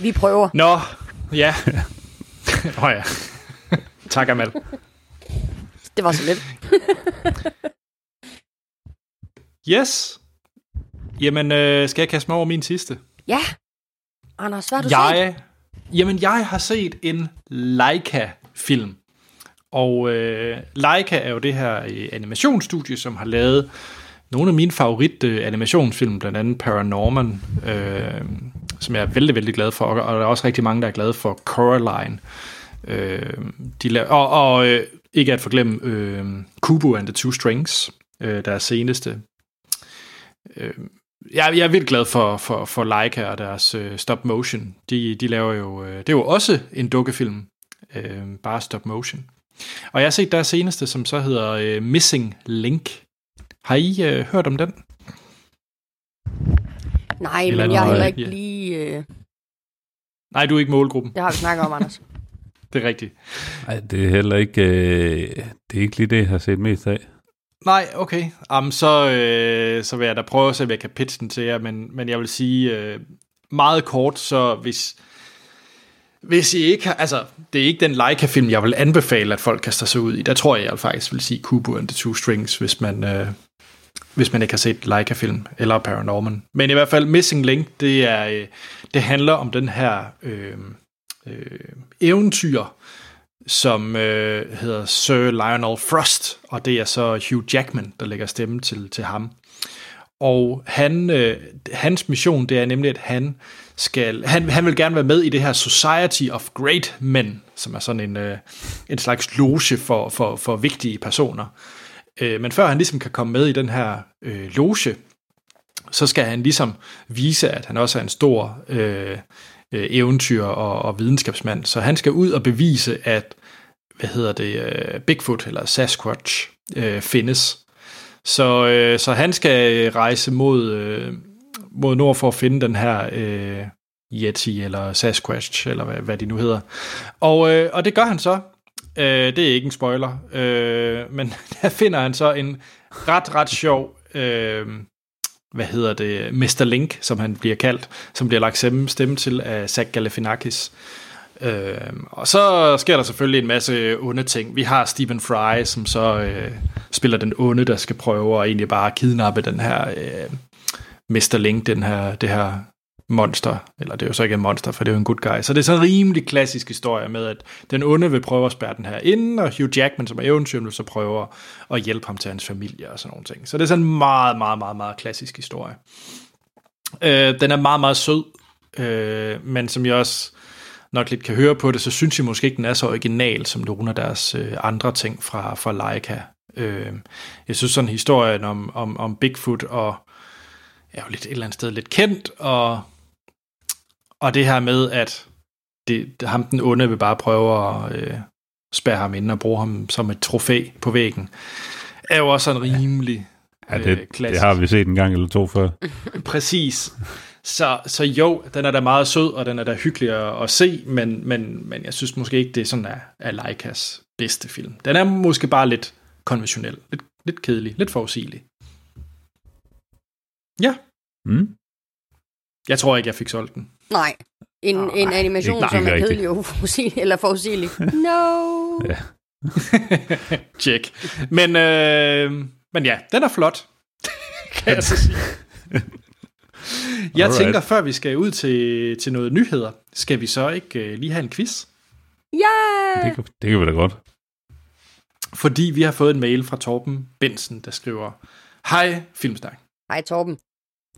Vi prøver. Nå, ja. (laughs) (laughs) Åh oh, ja. tak, Amal. Det var så lidt. (laughs) Yes. Jamen, øh, skal jeg kaste mig over min sidste? Ja. Anders, hvad har du set? Jeg, jamen, jeg har set en Leica-film. Og øh, Leica er jo det her øh, animationsstudie, som har lavet nogle af mine favorit øh, animationsfilm, blandt andet Paranorman, øh, som jeg er vældig, vældig glad for, og der er også rigtig mange, der er glade for Coraline. Øh, de laver, og og øh, ikke at forglemme øh, Kubo and the Two Strings, øh, der er seneste. Øh, jeg, jeg er vildt glad for, for, for Leica og deres øh, stop motion. De, de laver jo, øh, det er jo også en dukkefilm, øh, bare stop motion. Og jeg har set deres seneste, som så hedder øh, Missing Link. Har I øh, hørt om den? Nej, Eller men jeg er noget, heller ikke ja. lige... Øh, Nej, du er ikke målgruppen. det har vi snakket om, Anders. (laughs) Det er rigtigt. Nej, det er heller ikke, øh, det er ikke lige det, jeg har set mest af. Nej, okay. Jamen, så, øh, så vil jeg da prøve at se, om jeg kan pitche den til jer, men, men jeg vil sige øh, meget kort, så hvis, hvis I ikke har, altså, det er ikke den Leica-film, jeg vil anbefale, at folk kaster sig ud i. Der tror jeg, jeg faktisk vil sige Kubo and the Two Strings, hvis man, øh, hvis man ikke har set Leica-film eller Paranorman. Men i hvert fald Missing Link, det, er, øh, det handler om den her øh, øh, eventyr, som øh, hedder Sir Lionel Frost, og det er så Hugh Jackman, der lægger stemme til, til ham. Og han, øh, hans mission, det er nemlig, at han skal, han, han vil gerne være med i det her Society of Great Men, som er sådan en, øh, en slags loge for, for, for vigtige personer. Øh, men før han ligesom kan komme med i den her øh, loge, så skal han ligesom vise, at han også er en stor øh, øh, eventyr og, og videnskabsmand. Så han skal ud og bevise, at hvad hedder det, øh, Bigfoot eller Sasquatch øh, findes. Så, øh, så han skal rejse mod, øh, mod nord for at finde den her øh, Yeti eller Sasquatch, eller hvad, hvad de nu hedder. Og, øh, og det gør han så. Øh, det er ikke en spoiler, øh, men (laughs) der finder han så en ret, ret sjov, øh, hvad hedder det, Mr. Link, som han bliver kaldt, som bliver lagt stemme, stemme til af Zach Galifianakis. Øh, og så sker der selvfølgelig en masse onde ting. Vi har Stephen Fry, som så øh, spiller den onde, der skal prøve at egentlig bare kidnappe den her øh, Mr. Link, den her, det her monster. Eller det er jo så ikke en monster, for det er jo en good guy. Så det er sådan en rimelig klassisk historie med, at den onde vil prøve at spærre den her ind, og Hugh Jackman, som er eventyr, vil så prøve at hjælpe ham til hans familie og sådan nogle ting. Så det er sådan en meget, meget, meget, meget klassisk historie. Øh, den er meget, meget sød, øh, men som jeg også nok lidt kan høre på det, så synes jeg måske ikke, den er så original som nogle af deres øh, andre ting fra, fra Leica. Øh, jeg synes sådan historien om, om, om Bigfoot og er jo lidt et eller andet sted lidt kendt, og, og det her med, at det, ham den onde vil bare prøve at øh, spærre ham ind og bruge ham som et trofæ på væggen, er jo også sådan rimelig Ja, øh, det, det klassisk. har vi set en gang eller to før. (laughs) Præcis. Så, så jo, den er da meget sød, og den er da hyggelig at, at se, men, men, men jeg synes måske ikke, det er sådan er, er Leikas bedste film. Den er måske bare lidt konventionel, lidt, lidt kedelig, lidt forudsigelig. Ja, Mm? jeg tror ikke, jeg fik solgt den. Nej. En, Nej, en animation, ikke- som er kedelig og uforudsigelig, eller forudsigelig. (laughs) No. Ja. (laughs) Check. Men, øh, men ja, den er flot, (laughs) kan jeg så sige. Jeg Alright. tænker, før vi skal ud til, til noget nyheder, skal vi så ikke øh, lige have en quiz? Yeah! Det, kan, det kan vi da godt. Fordi vi har fået en mail fra Torben Bensen, der skriver, Hej Filmsnak. Hej Torben.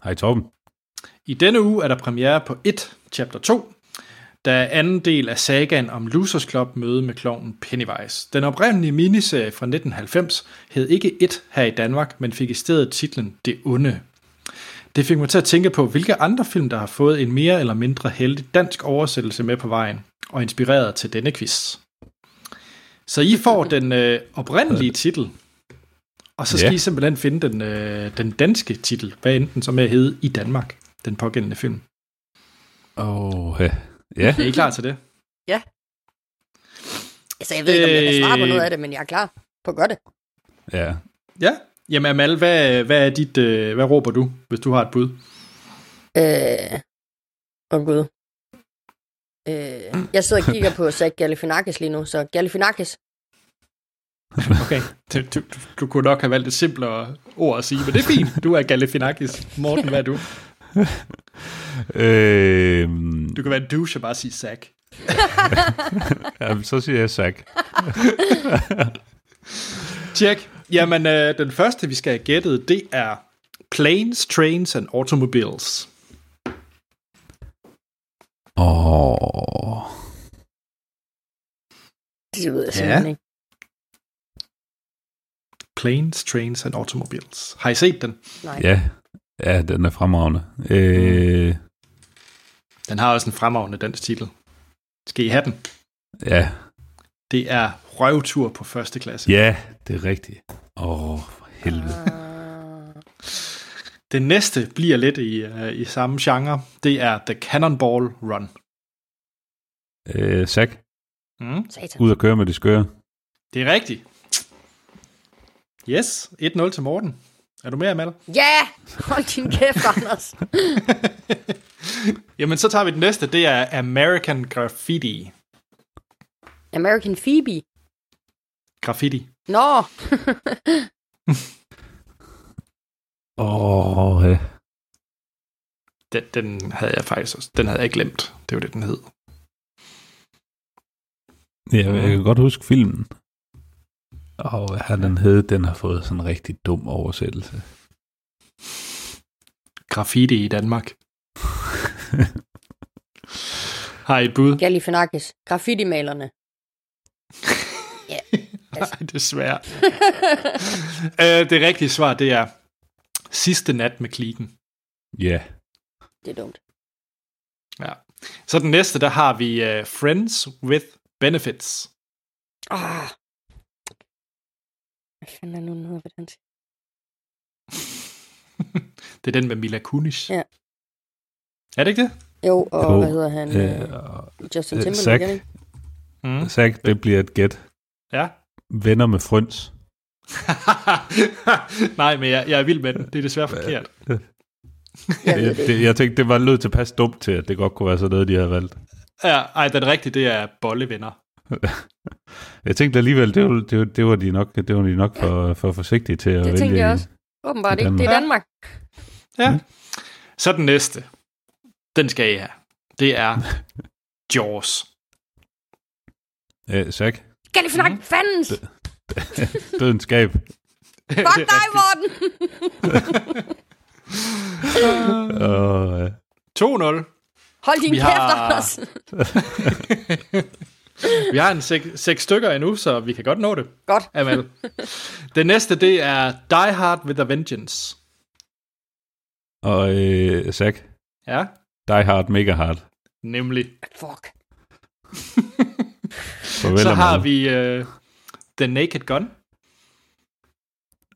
Hej Torben. I denne uge er der premiere på 1, chapter 2, der er anden del af sagaen om Losers Club møde med klovnen Pennywise. Den oprindelige miniserie fra 1990 hed ikke 1 her i Danmark, men fik i stedet titlen Det Onde. Det fik mig til at tænke på, hvilke andre film, der har fået en mere eller mindre heldig dansk oversættelse med på vejen, og inspireret til denne quiz. Så I får den øh, oprindelige titel, Og så skal Ja. I simpelthen finde den, øh, den danske titel, hvad enten som er hed i Danmark, den pågældende film. Åh, ja. ja. Er I klar til det? Altså, jeg ved ikke, om jeg kan svare på noget af det, men jeg er klar på at gøre det. ja. Ja. Jamen Amal, hvad, hvad er dit, øh, hvad råber du, hvis du har et bud? Øh, åh gud. Øh, jeg sidder og kigger på Zach Galifianakis lige nu, så Galifianakis. Okay. Du, du, du kunne nok have valgt et simplere ord at sige, men det er fint. Du er Galifianakis. Morten, hvad er du? (laughs) Øh, Du kan være en douche og bare sige Zack. (laughs) ja, så siger jeg Zack. (laughs) Tjek. Jamen, øh, den første, vi skal have gættet, det er Planes, Trains and Automobiles. Åh. Det ved jeg Ja. simpelthen ikke. Planes, Trains and Automobiles. Har I set den? Nej. Ja. Ja, den er fremragende. Øh, Den har også en fremragende dansk titel. Skal I have den? ja. Det er Røvtur på første klasse. ja, det er rigtigt. Åh, for helvede. Uh, Den næste bliver lidt i, uh, i samme genre. Det er The Cannonball Run. Øh, Zack, Mm. satan. ud at køre med de skøre. Det er rigtigt. Yes, 1-0 til Morten. Er du med, Amal? Ja! Hold din kæft, Anders. (laughs) Jamen, så tager vi den næste. Det er American Graffiti. American Phoebe. Graffiti. Nå, (laughs) Åh, ja. Den, den havde jeg faktisk også. Den havde jeg glemt. Det var det, den hed. Ja, jeg kan godt huske filmen. Og hvad har den hed? Den har fået sådan en rigtig dum oversættelse. Graffiti i Danmark. Har I et bud? Galifianakis. Graffiti-malerne. (laughs) Nej, desværre. (laughs) øh, det rigtige svar, det er Sidste nat med klikken. Ja. Det er dumt. Ja. Så den næste, der har vi uh, Friends with Benefits. Ah. Hvad fanden er nu den hedder på den? Det er den med Mila Kunis. Ja. Er det ikke det? Jo, og Jo, hvad hedder han? Øh, Øh, Justin øh, Timberlake, er ikke? Mm. Zack, det bliver et gæt. Ja. Venner med frøns. (laughs) Nej, men jeg, jeg er vild med den. Det er desværre forkert. (laughs) Jeg det det, jeg tænkte, det var lød tilpas dumt til, at det godt kunne være sådan noget, de havde valgt. Ja, ej, den rigtige, det er bollevenner. (laughs) Jeg tænkte alligevel, det var, det var, det var de nok, det var de nok for, for forsigtige til at Det vælge. tænkte jeg i- også. Åbenbart i ikke. Det er Danmark. Danmark. Ja. Så den næste. Den skal I have. Det er (laughs) Jaws. Øh, Zack, Galifianakis, Mm. fandens! (laughs) dødens skab. Fuck dig, Morten! Og, øh, 2-0. Hold din Vi kæft, har- Anders! (laughs) Vi har en sek- seks stykker endnu, så vi kan godt nå det. Godt. Amal. Den næste, det er Die Hard with a Vengeance. og øh, Zack, Ja, Die Hard, Mega Hard. nemlig. Fuck. Så har Amal. vi uh, The Naked Gun.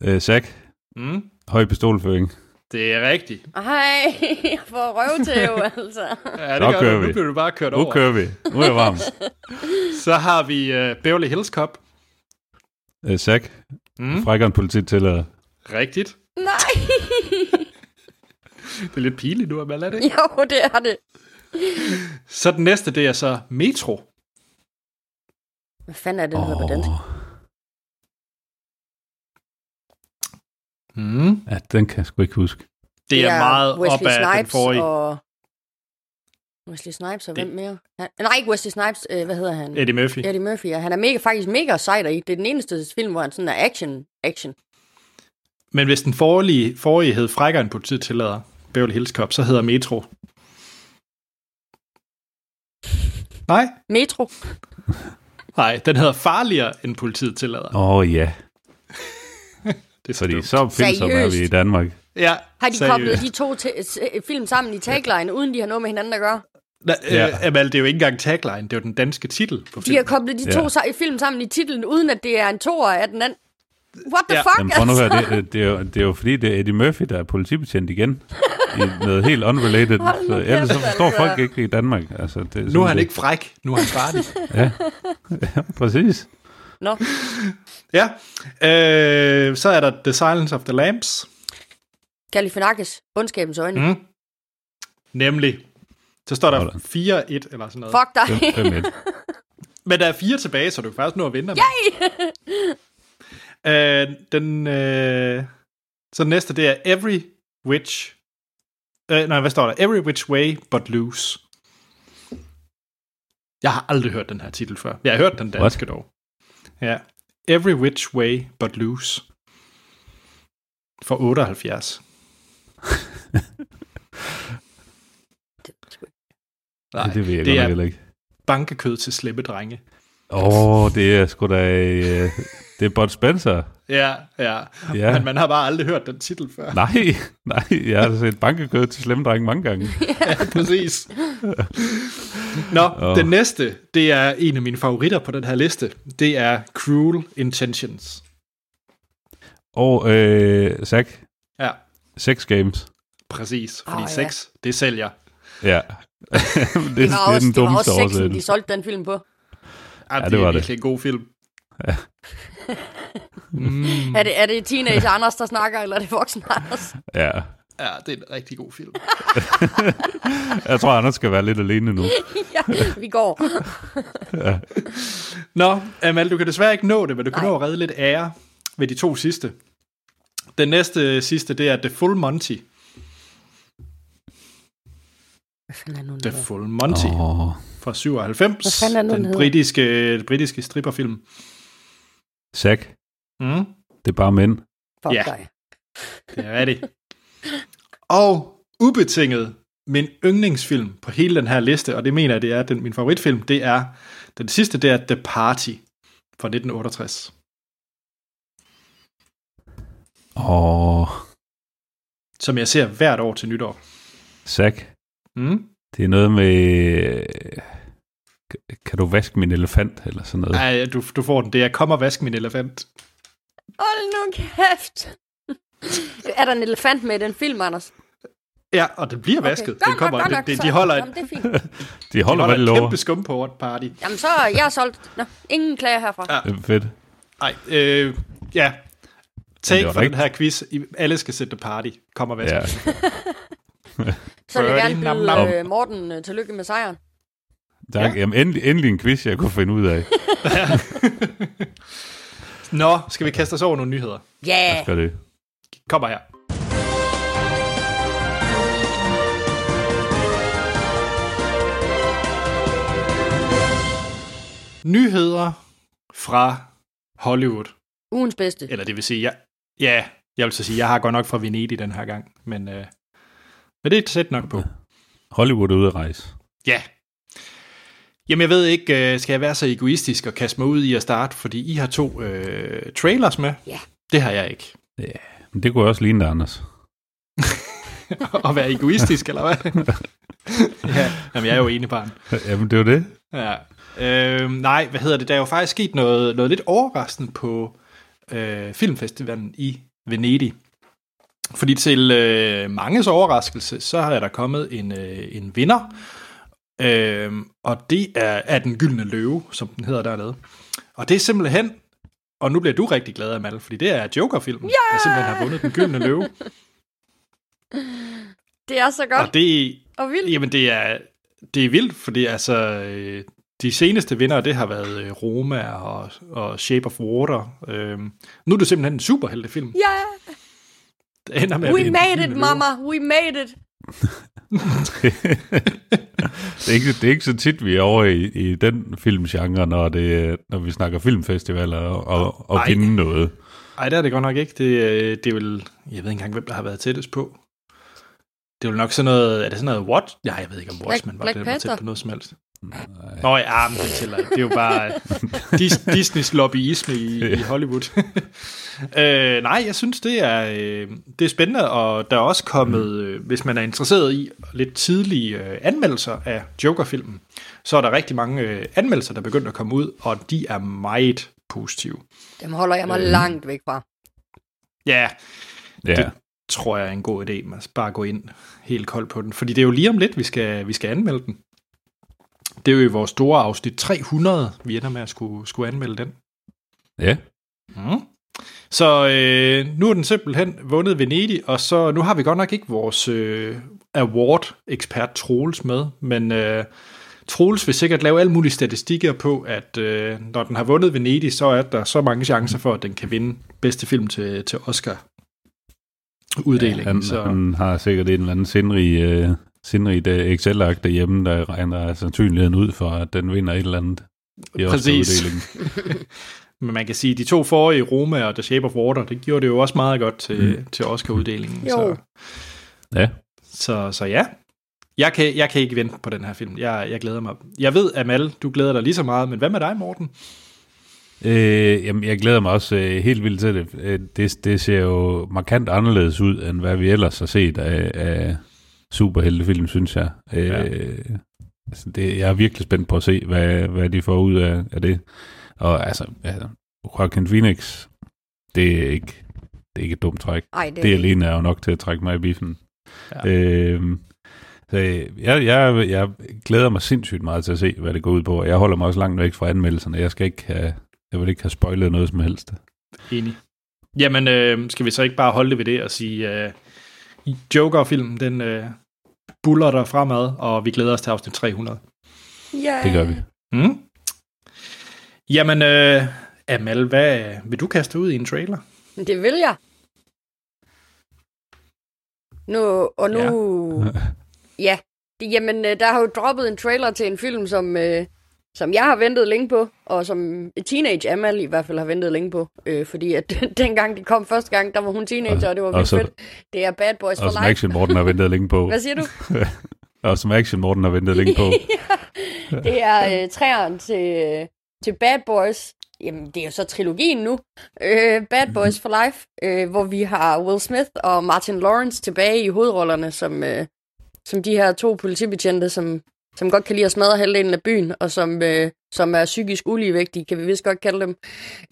Øh, Zack, Mm, høj pistolføring. Det er rigtigt. Ej, jeg får røvtæv, (laughs) altså. Ja, det Så gør kører du. vi. Nu bliver du bare kørt Nu over. kører vi. Nu er jeg varm. (laughs) Så har vi uh, Beverly Hills Cop. Øh, Zack, Mm, frækker en politi til rigtigt. Nej! (laughs) Det er lidt pinligt nu, er det ikke? jo, det er det. Så den næste, det er så Metro. Hvad fanden er det, den hedder på dansk? Mm. Ja, den kan jeg sgu ikke huske. Det er meget Wesley op ad den Snipes forrige. og... Wesley Snipes og Det- hvem mere? Han, nej, ikke Wesley Snipes. Øh, hvad hedder han? Eddie Murphy. Eddie Murphy, ja. Han er mega, faktisk mega sejt i. Det er den eneste film, hvor han sådan er action. action. Men hvis den forrige, forrige hed Frækker en politiet tillader, Beverly Hills Cop, så hedder Metro. (laughs) Nej, Metro. nej, den hedder Farligere end politiet tillader. Åh oh, ja, Det er fordi dumt. så opfindsomme er vi i? Danmark. Ja, Har de seriøst. koblet de to film sammen i tagline, uden de har noget med hinanden at gøre? Nej, Ja. øh, Amal, det er jo ikke engang tagline, det er jo den danske titel på De har filmen. koblet de Ja. to se- film sammen i titlen, uden at det er en toer af den anden. What the Ja. fuck? Jamen, prøv nu at høre, det, det, er jo, det er jo fordi, det er Eddie Murphy, der er politibetjent igen. I noget helt unrelated. Så ellers så forstår altså. folk ikke i Danmark. Altså, det er Nu er han det- ikke fræk, nu er han farlig. (laughs) Ja, præcis. Nå, ja, øh, så er der The Silence of the Lambs. Galifianakis, ondskabens øjne. Mm. Nemlig. Så står der Sådan. 4-1 eller sådan noget. Fuck dig. (laughs) Men der er fire tilbage, så du kan faktisk nå at vinde. Yay! (laughs) øh, den, øh, så den næste, det er Every Which... Øh, nej, hvad står der? Every Which Way But Loose. Jeg har aldrig hørt den her titel før. Jeg har hørt den danske dog. Ja. Every Which Way But Loose. For 78. (laughs) Nej, det ved jeg det er heller ikke. bankekød til slemme drenge. Åh, oh, det er sgu da... Øh, det er Bud Spencer. Ja, ja. Ja. Men man har bare aldrig hørt den titel før. Nej, (laughs) nej, jeg har set bankekød til slemme drenge mange gange. (laughs) Ja, præcis. Nå, Åh. den næste, det er en af mine favoritter på den her liste. Det er Cruel Intentions. Og øh, Zach, Ja, Sex Games. præcis. Fordi oh, ja. sex, det sælger. Ja. (laughs) det, det, Det var er også, den det var også sexen, de solgte den film på. Ja, Ja, det, det er var det. virkelig en god film. Ja. Mm, Er det, er det teenage Anders, der snakker, eller er det voksen Anders? Ja. ja, det er en rigtig god film. (laughs) Jeg tror, Anders skal være lidt alene nu. ja, vi går. Nå, Amal, du kan desværre ikke nå det, men du kan Nej. nå at redde lidt ære ved de to sidste. Den næste sidste, det er The Full Monty. Hvad fanden er nu, The? Full Monty. Åh, fra 97. Hvad fanden er det nu, den den britiske, britiske stripperfilm. Zach, Mm, det er bare mænd. Fuck Ja. dig. det er det. (laughs) Og ubetinget min yndlingsfilm på hele den her liste, og det mener jeg, det er den, min favoritfilm, det er, den sidste, det er The Party fra 1968. Åh, Som jeg ser hvert år til nytår. Zach, Mm? det er noget med... Kan du vaske min elefant, eller sådan noget? Ej, du, du får den. Det er Kom og vask min elefant. Hold nu kæft. er der en elefant med i den film, Anders? Ja, og den bliver vasket. Godt den nok, kommer, godt de, nok, de, så- de holder, Jamen, et, det er fint. De (laughs) de holder, de holder et kæmpe skum på party. Jamen, så er jeg solgt. Nå, ingen klager herfra. Ja. Det er fedt. Nej, øh, ja. Take for den her quiz. I- Alle skal sætte party. Kom og vask. Ja. (laughs) Så vil jeg gerne byde øh, Morten øh, tillykke med sejren. Tak. Jamen, endelig, endelig en quiz, jeg kunne finde ud af. (laughs) Nå, skal vi kaste os over nogle nyheder? Ja, Skal det. Kommer her. Nyheder fra Hollywood. ugens bedste. Eller det vil sige, jeg, ja, jeg vil så sige, jeg har godt nok fra Venedig den her gang, men, øh, men det er tæt nok på. Hollywood er ude at rejse. Ja. Jamen, jeg ved ikke, øh, skal jeg være så egoistisk og kaste mig ud i at starte, fordi I har to øh, trailers med. Ja. Det har jeg ikke. Men det kunne også ligne dig, Anders. (laughs) at være egoistisk, eller hvad? (laughs) ja, jamen, jeg er jo ene barn. Jamen, det er jo det. Ja. Øh, nej, hvad hedder det? Der er jo faktisk sket noget, noget lidt overraskende på øh, filmfestivalen i Venedig. Fordi til øh, manges overraskelse, så er der kommet en, øh, en vinder, øh, og det er, er den gyldne løve, som den hedder dernede. Og det er simpelthen, og nu bliver du rigtig glad, Amal, fordi det er Joker-filmen, der simpelthen har vundet den gyldne løve. (laughs) Det er så godt Og det, og vildt. Jamen, det er, det er vildt, fordi altså, øh, de seneste vinder, det har været øh, Roma og, og Shape of Water. Øh, nu er det simpelthen en superheltefilm. Ja, Det ender med we made it, mama. We made it. (laughs) det, er ikke, det er ikke så tit, vi er over i, i den filmgenre, når, det, når vi snakker filmfestivaler og, og, og Ej. vinde noget. Nej, det er det godt nok ikke. Det, øh, det er vel, jeg ved ikke engang, hvem der har været tættest på. Det er vel nok sådan noget, er det sådan noget Watch? Ja, jeg ved ikke om Watchmen var Black det, der var tæt på noget som helst. Nå ja, men det tæller ikke. Det er jo bare (laughs) Dis- Disneys lobbyisme i, i Hollywood. (laughs) øh, nej, jeg synes, det er, øh, det er spændende, og der er også kommet, øh, hvis man er interesseret i lidt tidlige øh, anmeldelser af Joker-filmen, så er der rigtig mange øh, anmeldelser, der er begyndt at komme ud, og de er meget positive. Dem holder jeg mig øh. langt væk fra. Ja, Ja. Det- tror jeg er en god idé. Man skal bare gå ind helt koldt på den. Fordi det er jo lige om lidt, vi skal, vi skal anmelde den. Det er jo i vores store afsnit 300, vi ender med at skulle, skulle anmelde den. ja. Mm. Så øh, nu er den simpelthen vundet Venedig, og så nu har vi godt nok ikke vores øh, award-ekspert Troels med, men øh, Troels vil sikkert lave alle mulige statistikker på, at øh, når den har vundet Venedig, så er der så mange chancer for, at den kan vinde bedste film til, til Oscar uddelingen. Han, så, han har sikkert en eller anden sindrig, øh, sindrig øh, Excel-ark derhjemme, der regner sandsynligheden ud for, at den vinder et eller andet i Præcis. (laughs) Men man kan sige, at de to forrige, Roma og The Shape of Water, det gjorde det jo også meget godt til, mm. til Oscar-uddelingen. Jo. Så, Ja. så, så ja, jeg kan, jeg kan ikke vente på den her film. Jeg, jeg glæder mig. Jeg ved, Amal, du glæder dig lige så meget, men hvad med dig, Morten? Øh, jamen, jeg glæder mig også øh, helt vildt til det. Øh, det. Det ser jo markant anderledes ud, end hvad vi ellers har set af, af superheltefilm, synes jeg. Øh, Ja. altså, det, jeg er virkelig spændt på at se, hvad, hvad de får ud af, af det. Og altså, altså, Joaquin Phoenix, det er ikke, det er ikke et dumt træk. Ej, det, Det alene er jo nok til at trække mig i biffen. Ja. Ja. Øhm, så jeg, jeg, jeg glæder mig sindssygt meget til at se, hvad det går ud på. Jeg holder mig også langt væk fra anmeldelserne. Jeg skal ikke have, jeg vil ikke have spoilet noget som helst. Enig. Jamen, øh, skal vi så ikke bare holde det ved det og sige, øh, Joker-filmen, den øh, buller der fremad, og vi glæder os til afsnit 300. ja. Det gør vi. Mm. Jamen, øh, Amal, hvad vil du kaste ud i en trailer? Det vil jeg. Nu, og nu... Ja. ja. Det, jamen, øh, der har jo droppet en trailer til en film, som, øh, som jeg har ventet længe på, og som Teenage Amal i hvert fald har ventet længe på. Øh, fordi at (laughs) dengang de kom første gang, der var hun teenager, og det var Og vildt så- fedt. Det er Bad Boys Og for som Life. Action Morten har ventet længe på. (laughs) Hvad siger du? (laughs) Og som Action Morten har ventet længe på. Det er øh, træeren til, til Bad Boys. Jamen, det er jo så trilogien nu. Øh, Bad Boys for Life, øh, hvor vi har Will Smith og Martin Lawrence tilbage i hovedrollerne som, øh, som de her to politibetjente, som, som godt kan lide at smadre halvdelen af byen, og som, øh, som er psykisk uligevægtige, kan vi vist godt kalde dem.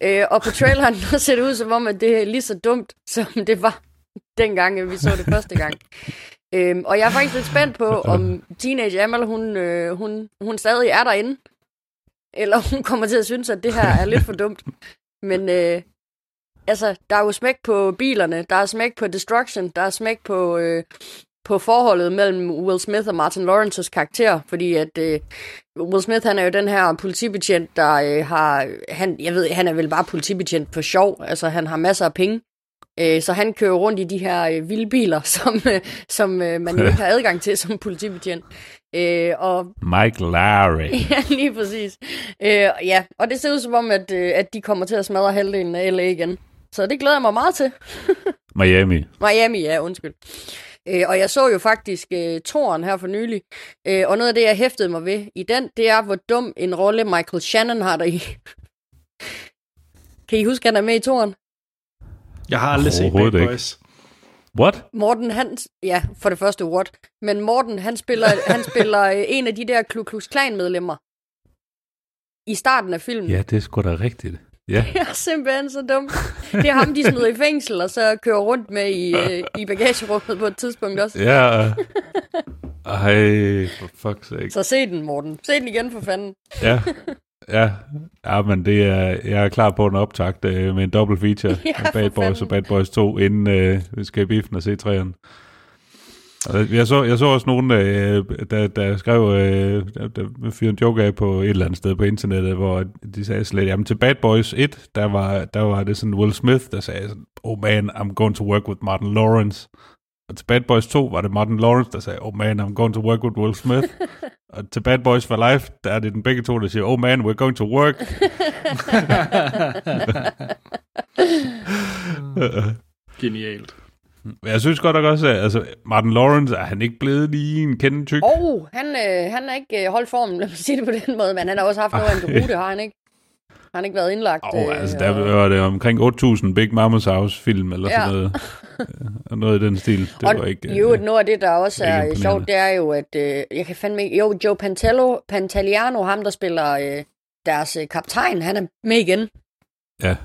Øh, og på traileren (laughs) der ser det ud som om, at det er lige så dumt, som det var (laughs) dengang, vi så det første gang. Øhm, og jeg er faktisk lidt spændt på, om Teenage Amal, hun, øh, hun, hun stadig er derinde. Eller hun kommer til at synes, at det her er lidt for dumt. Men øh, altså, der er jo smæk på bilerne, der er smæk på Destruction, der er smæk på, øh, på forholdet mellem Will Smith og Martin Lawrences karakter. Fordi at øh, Will Smith, han er jo den her politibetjent, der øh, har... Han, jeg ved, han er vel bare politibetjent for sjov. Altså, han har masser af penge. Øh, så han kører rundt i de her øh, vilde biler, (laughs) som, øh, som øh, man ikke har adgang til som politibetjent. Øh, og Mike Larry. (laughs) ja, lige præcis. Øh, ja, og det ser ud som om, at, øh, at de kommer til at smadre halvdelen af LA igen. Så det glæder jeg mig meget til. (laughs) Miami. Miami, ja, undskyld. Øh, og jeg så jo faktisk øh, Toren her for nylig, øh, og noget af det, jeg hæftede mig ved i den, det er, hvor dum en rolle Michael Shannon har der i. (laughs) kan I huske, at han er med i Toren? Jeg har aldrig set Bad ikke. Boys. What? Morten, han, ja, for det første what, men Morten, han spiller, han spiller øh, en af de der Ku Klux Klan medlemmer i starten af filmen. Ja, det er sgu da rigtigt. Ja. Det er simpelthen så dumt. Det er ham, de smider i fængsel, og så kører rundt med i, øh, i bagagerummet på et tidspunkt også. Ja. Ej, for fuck's sake. Så se den, Morten. Se den igen for fanden. Ja. Ja, ja men det er, jeg er klar på en optakt øh, med en double feature (laughs) Ja, Bad Boys fanden. og Bad Boys 2, inden øh, vi skal i biffen og se træerne. Og Jeg så, jeg så også nogen, øh, der, der skrev, øh, der, der fyrede en joke af på et eller andet sted på internettet, hvor de sagde slet, jamen til Bad Boys 1, der var, der var det sådan Will Smith, der sagde sådan, oh man, I'm going to work with Martin Lawrence. Og til Bad Boys 2 var det Martin Lawrence, der sagde, oh man, I'm going to work with Will Smith. (laughs) og til Bad Boys for Life, der er det den begge to, der siger, oh man, we're going to work. (laughs) (laughs) Genialt. Jeg synes godt nok også, at altså, Martin Lawrence, er han ikke blevet lige en kende tyk? Oh, han, øh, han har ikke øh, holdt formen, (laughs) lad mig sige det på den måde, men han har også haft noget af en rute, har han ikke? Har han ikke været indlagt? Åh, oh, altså, øh, der var det omkring 8.000 Big Mama's House film, eller sådan Ja. noget. Ja, og noget i den stil. Det og var ikke... jo, noget af det, der også er sjovt, det er jo, at øh, jeg kan fandme ikke... Jo, Joe Pantalo, Pantaliano, ham der spiller øh, deres øh, kaptajn, han er med igen. Ja.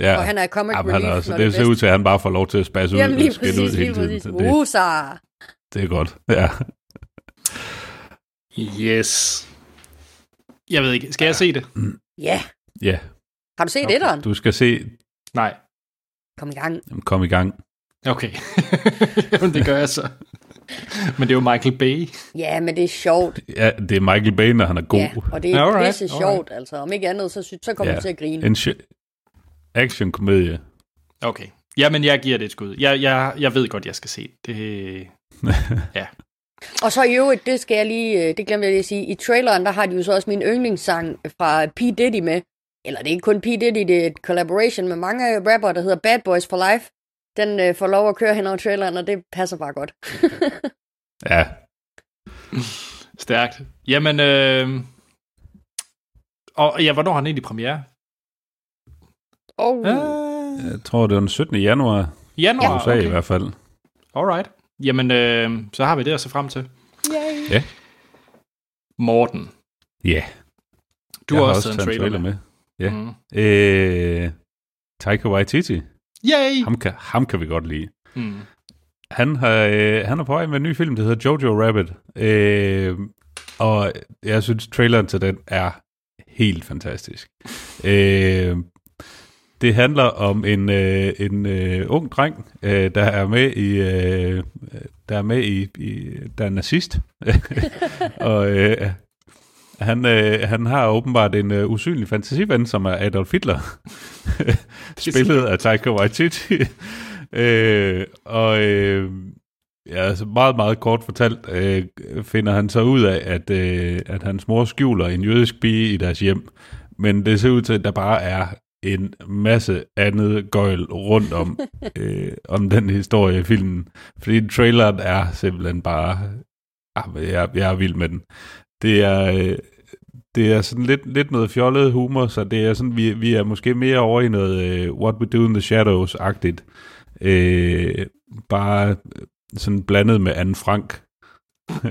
Ja, Og han er comic Jamen, han er relief, også, når det, det er ser ud til, at han bare får lov til at spasse ud Jamen lige og skille ud præcis, hele lige tiden. præcis. Det, Usa! det er godt. Ja. Yes. Jeg ved ikke, skal jeg se det? Ja. ja. Har du set Okay. etteren? Du skal se, Nej. Kom i gang. Jamen, kom i gang. Okay. (laughs) Jamen, det gør jeg så. Men det er jo Michael Bay. Ja, men det er sjovt. Ja, det er Michael Bay, når han er god. Ja, og det er Alright, pisse sjovt, altså. Om ikke andet, så, så kommer Ja. ja. til at grine. En action-komedie. Okay. Jamen, jeg giver det et skud. Jeg, jeg, jeg ved godt, jeg skal se det. (laughs) det. Og så i øvrigt, det skal jeg lige, øh, det glemte jeg lige at sige, i traileren, der har de jo så også min yndlingssang fra P. Diddy med. Eller det er ikke kun P. Diddy, det er et collaboration med mange rapper, der hedder Bad Boys for Life. Den øh, får lov at køre hen over traileren, og det passer bare godt. (laughs) Ja, Stærkt. Jamen, øh... Og ja, hvornår har han egentlig premiere? Oh. Øh... jeg tror, det var den 17. januar i Januar, USA i okay. hvert fald. Alright. Jamen, øh, så har vi det at se frem til. Yay. Morten, Ja, du jeg har har også taget en trailer, med. Ja. Mm. Øh, Taika Waititi, Yay! ham kan, ham kan vi godt lide. Mm. Han, har, øh, han er på vej med en ny film, der hedder Jojo Rabbit. Øh, og jeg synes, traileren til den er helt fantastisk. Øh, det handler om en, øh, en øh, ung dreng, øh, der er med i, øh, der er med i, i der er nazist. (laughs) og øh, han, øh, han har åbenbart en øh, usynlig fantasiven, som er Adolf Hitler. (laughs) Spillet af Taika Waititi. (laughs) øh, og øh, ja, altså meget, meget kort fortalt, øh, finder han så ud af, at, øh, at hans mor skjuler en jødisk pige i deres hjem. Men det ser ud til, at der bare er en masse andet gøjl rundt om, (laughs) øh, om den historie i filmen. Fordi traileren er simpelthen bare... Ah, jeg, jeg er vild med den. Det er... Øh, det er sådan lidt, lidt noget fjollet humor, så det er sådan, vi, vi er måske mere over i noget uh, What We Do in the Shadows-agtigt. Øh, bare sådan blandet med Anne Frank. (laughs)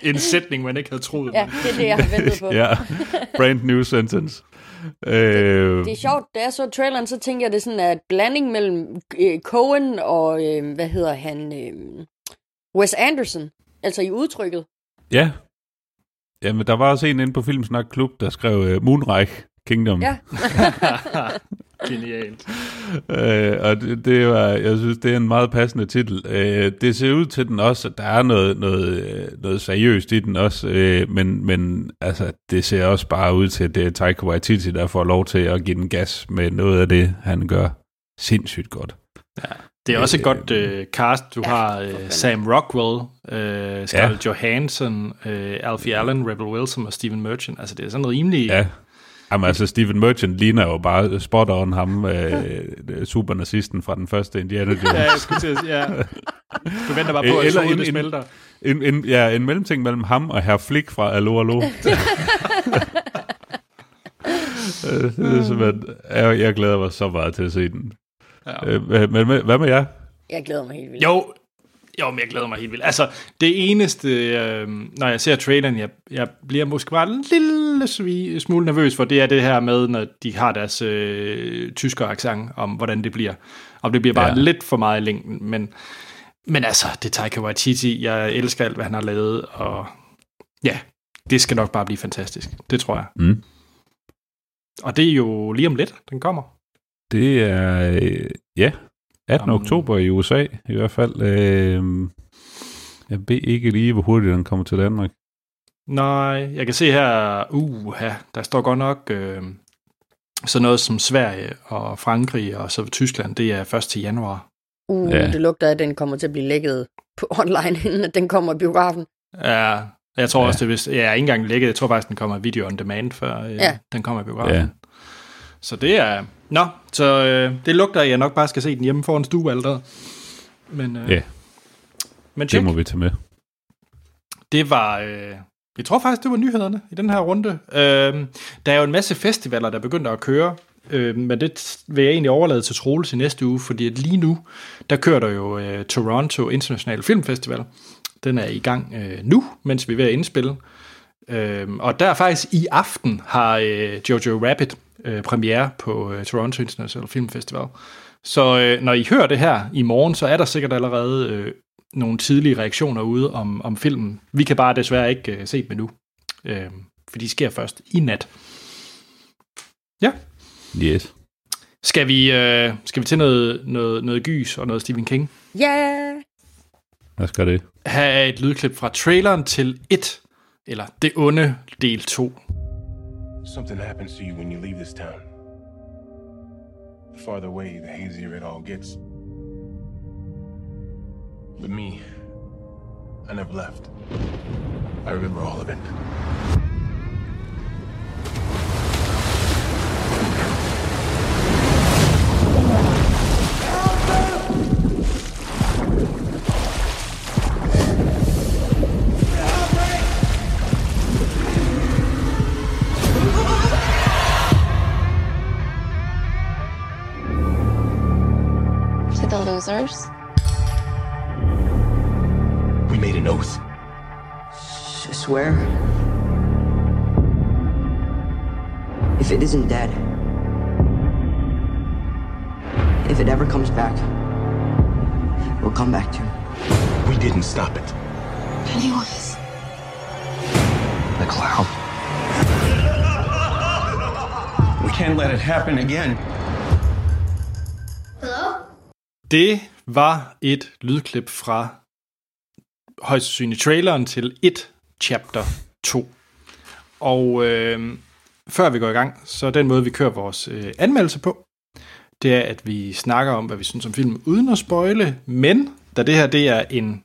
(laughs) En sætning, man ikke havde troet. ja, det er det, jeg har ventet på. ja, brand new sentence. Øh, Det er sjovt, da jeg så traileren, så tænker jeg, det er sådan en blanding mellem øh, Cohen og, øh, hvad hedder han, øh, Wes Anderson, altså i udtrykket. ja. Jamen, der var også en inde på Filmsnak Klub, der skrev uh, Moonreich Kingdom. Ja. (laughs) Genialt. Øh, og det, det var, jeg synes, det er en meget passende titel. Øh, det ser ud til den også, at der er noget, noget, øh, noget seriøst i den også, øh, men, men altså, det ser også bare ud til, at det er Taika Waititi, der får lov til at give den gas med noget af det, han gør sindssygt godt. Det er også et Øh, godt øh, cast. Du Ja, har øh. Sam Rockwell, øh, Scarlett ja. Johansson, øh, Alfie Allen, Rebel Wilson og Steven Merchant. Altså, det er sådan rimelig... Ja. Jamen altså, Steven Merchant ligner jo bare spot on ham, øh, supernazisten fra den første Indiana Jones. Ja, jeg skulle til at sige, ja. Du venter bare på, at Eller en- det smelter. En, en, ja, en mellemting mellem ham og herr Flick fra Allo Allo. (laughs) Øh, det er simpelthen, jeg, jeg glæder mig så meget til at se den. Ja. Øh, hvad- men hvad hvad med jer? Jeg glæder mig helt vildt. Jo, jo, men jeg glæder mig helt vildt. Altså, det eneste, øh, når jeg ser traileren, jeg, jeg bliver måske bare en lille smule nervøs for, det er det her med, når de har deres øh, tysker accent, om hvordan det bliver. Om det bliver bare Ja. ja. lidt for meget i længden, men, men altså, det er Taika Waititi. Jeg elsker alt, hvad han har lavet, og ja, det skal nok bare blive fantastisk. Det tror jeg. Mm. Og det er jo lige om lidt, den kommer. Det er, øh, ja, 18. Jamen. oktober i USA i hvert fald. Øh, jeg ved ikke lige, hvor hurtigt den kommer til Danmark. Nej, jeg kan se her, uh, der står godt nok øh, sådan noget som Sverige og Frankrig og så Tyskland, det er først til januar. Uh, Ja. ja. det lugter, at den kommer til at blive lækket på (laughs) online, inden at den kommer i biografen. Ja, jeg tror Ja. ja. også, det vist, jeg er ikke engang lækket, jeg tror faktisk, den kommer video on demand, før øh, Ja. ja. den kommer i biografen. Ja. Så det er, nå, så øh, det lugter, at jeg nok bare skal se den hjemme foran stue allerede. Men, øh, Ja. men Det check. må vi tage med. Det var, øh, jeg tror faktisk, det var nyhederne i den her runde. Øh, der er jo en masse festivaler, der begynder at køre, øh, men det vil jeg egentlig overlade til Troels i næste uge, fordi at lige nu, der kører der jo øh, Toronto International Filmfestival. Den er i gang øh, nu, mens vi er ved at indspille. Øh, og der faktisk i aften har øh, Jojo Rabbit øh, premiere på øh, Toronto International Film Festival. Så øh, når I hører det her i morgen, så er der sikkert allerede øh, nogle tidlige reaktioner ude om, om filmen. Vi kan bare desværre ikke øh, se dem endnu, øh, for de sker først i nat. Ja. Yes. Skal vi, øh, skal vi til noget, noget, noget gys og noget Stephen King? Ja! Yeah. Hvad skal det? Her er et lydklip fra traileren til 1, eller Det onde del 2. Something happens to you when you leave this town. The farther away, the hazier it all gets. But me, I never left. I remember all of it. The losers. We made an oath. I swear. If it isn't dead, if it ever comes back, we'll come back to it. We didn't stop it. Pennywise. The clown. We can't let it happen again. Hello? Det var et lydklip fra højst sandsynligt traileren til 1 chapter 2. Og øh, før vi går i gang, så den måde, vi kører vores øh, anmeldelse på, det er, at vi snakker om, hvad vi synes om filmen, uden at spoile. Men da det her, det er en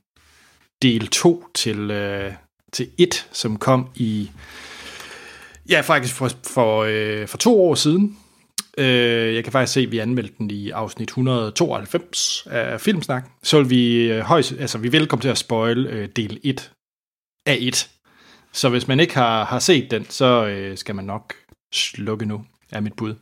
del 2 til, øh, til 1, som kom i, ja, faktisk for, for, øh, for to år siden. Øh, jeg kan faktisk se, at vi anmeldte den i afsnit 192 af Filmsnak. Så vil vi øh, højst, altså vi vil komme til at spoil øh, del 1 af 1. Så hvis man ikke har, har set den, så øh, skal man nok slukke nu, er mit bud.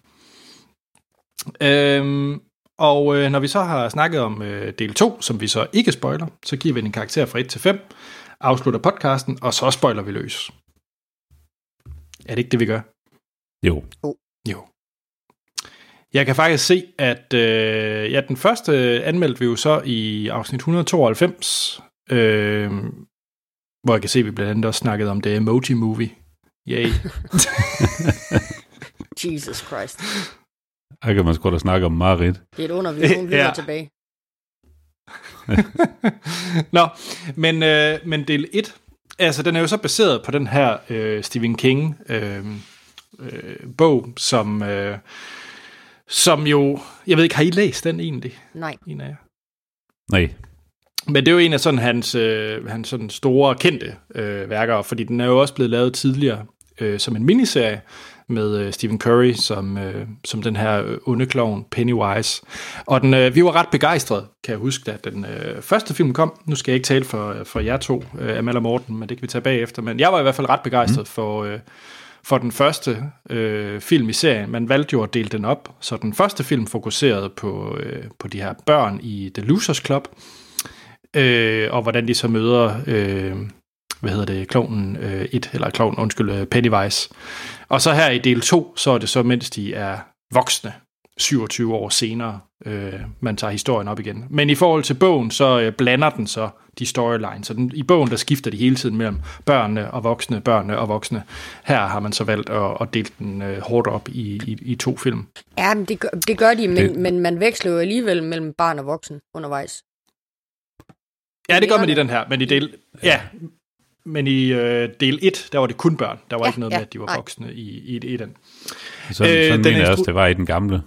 Øhm, og øh, når vi så har snakket om øh, del 2, som vi så ikke spoiler, så giver vi den en karakter fra 1 til 5, afslutter podcasten, og så spoiler vi løs. Er det ikke det, vi gør? Jo. Jeg kan faktisk se, at øh, ja, den første anmeldte vi jo så i afsnit 192, øh, hvor jeg kan se, at vi blandt andet også snakkede om The Emoji Movie. Yay. (laughs) Jesus Christ. Her kan man sgu da snakke om Marit. Det er et under, vi nogle lytter Ja. tilbage. (laughs) Nå, men, øh, men del 1, altså den er jo så baseret på den her øh, Stephen King øh, øh, bog, som, øh, som jo, jeg ved ikke, har I læst den egentlig? Nej. En af jer? Nej. Men det er jo en af sådan hans, øh, hans sådan store kendte øh, værker, fordi den er jo også blevet lavet tidligere øh, som en miniserie med øh, Stephen Curry som, øh, som den her øh, onde klovn Pennywise. Og den, øh, vi var ret begejstrede, kan jeg huske, da den øh, første film kom. Nu skal jeg ikke tale for, for jer to, øh, Amal og Morten, men det kan vi tage bagefter. Men jeg var i hvert fald ret begejstret mm. for, øh, for den første øh, film i serien. Man valgte jo at dele den op, så den første film fokuserede på, øh, på de her børn i The Losers Club, øh, og hvordan de så møder, øh, hvad hedder det, klovnen øh, eller klonen, undskyld, øh, Pennywise. Og så her i del 2, så er det så, mens de er voksne, 27 år senere, øh, man tager historien op igen. Men i forhold til bogen, så øh, blander den så de storylines. Så den, i bogen, der skifter de hele tiden mellem børnene og voksne, børnene og voksne. Her har man så valgt at, at dele den øh, hårdt op i, i, i to film. Ja, men det gør, det gør de, men, Det- men man veksler jo alligevel mellem barn og voksen undervejs. Ja, det gør man i den her, men i del, ja, men i øh, del 1, der var det kun børn. Der var Ja, ikke noget ja, med, at de var nej. voksne i, i, i den. Sådan, Øh, øh, den mener jeg også, det var i den gamle.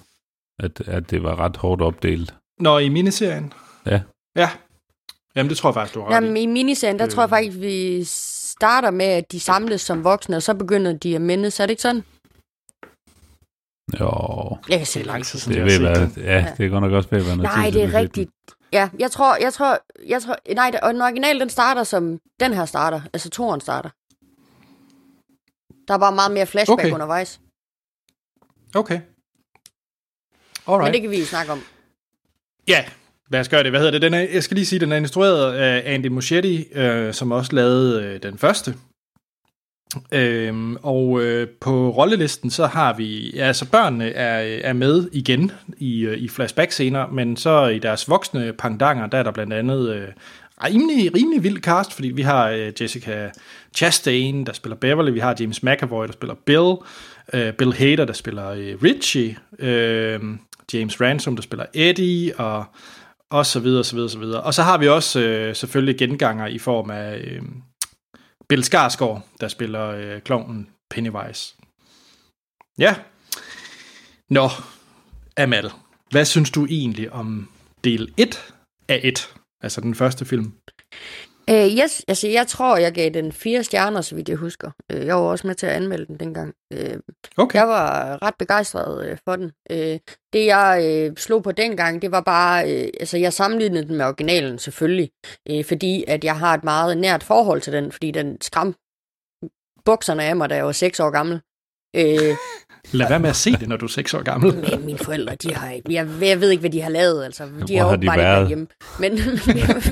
At, at det var ret hårdt opdelt. Når i miniserien? Ja. Ja. Jamen, det tror jeg faktisk, du har ret Jamen, i. i miniserien, der Øh. tror jeg faktisk, vi starter med, at de samles som voksne, og så begynder de at mindes. Er det ikke sådan? Jo, Jeg kan Det er simpelthen lang tid siden, det jeg ved har set hvad. den. Ja, det er godt nok også ved at være noget Nej, tid det er rigtigt. Ja, jeg tror, jeg tror, jeg tror, nej, det- og den original, den starter som, den her starter, altså toren starter. Der er bare meget mere flashback okay. undervejs. Okay. Men Alright. det kan vi jo snakke om. Ja, lad os gøre det. Hvad hedder det? Den er, jeg skal lige sige, den er instrueret af Andy Muschietti, øh, som også lavede øh, den første. Øhm, og øh, på rollelisten, så har vi, ja, altså børnene er, er med igen i, øh, i flashback-scener, men så i deres voksne pangdanger, der er der blandt andet øh, rimelig, rimelig vild cast, fordi vi har øh, Jessica Chastain, der spiller Beverly, vi har James McAvoy, der spiller Bill, øh, Bill Hader, der spiller øh, Richie, øh, James Ransom, der spiller Eddie, og og så videre, så videre, så videre. Og så har vi også øh, selvfølgelig genganger i form af øh, Bill Skarsgård, der spiller øh, klovnen Pennywise. Ja. Nå, Amal, hvad synes du egentlig om del 1 af 1, altså den første film? Øh, yes, altså jeg tror, jeg gav den fire stjerner, så vidt jeg husker. Øh, jeg var også med til at anmelde den dengang. Øh, Okay. Jeg var ret begejstret øh, for den. Øh, det jeg øh, slog på dengang, det var bare, øh, altså jeg sammenlignede den med originalen selvfølgelig, øh, fordi at jeg har et meget nært forhold til den, fordi den skram bukserne af mig, da jeg var 6 år gammel. Øh, (laughs) Lad være med at se det, når du er 6 år gammel. men mine forældre, de har ikke, jeg, jeg ved ikke, hvad de har lavet, altså. De Hvor har har de bare ikke været? været hjemme. Men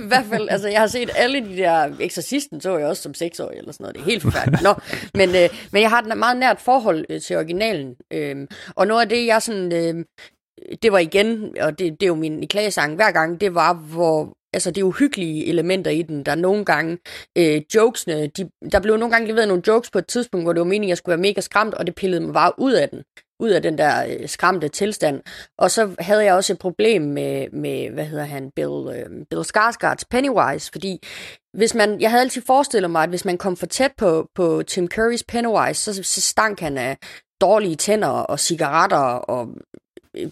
i hvert fald, altså, jeg har set alle de der, Exorcisten så jeg også som seksårig eller sådan noget, det er helt forfærdeligt. Nå, men, øh, men jeg har et meget nært forhold øh, til originalen, øh, og noget af det, jeg sådan, øh, det var igen, og det, det er jo min klagesang hver gang, det var, hvor, altså det uhyggelige elementer i den, der nogle gange, øh, jokesene, de, der blev nogle gange leveret nogle jokes på et tidspunkt, hvor det var meningen, at jeg skulle være mega skræmt, og det pillede mig bare ud af den ud af den der øh, skræmte tilstand. Og så havde jeg også et problem med, med hvad hedder han, Bill, øh, Bill Skarsgårds Pennywise, fordi hvis man, jeg havde altid forestillet mig, at hvis man kom for tæt på, på Tim Currys Pennywise, så, så stank han af dårlige tænder og cigaretter og øh,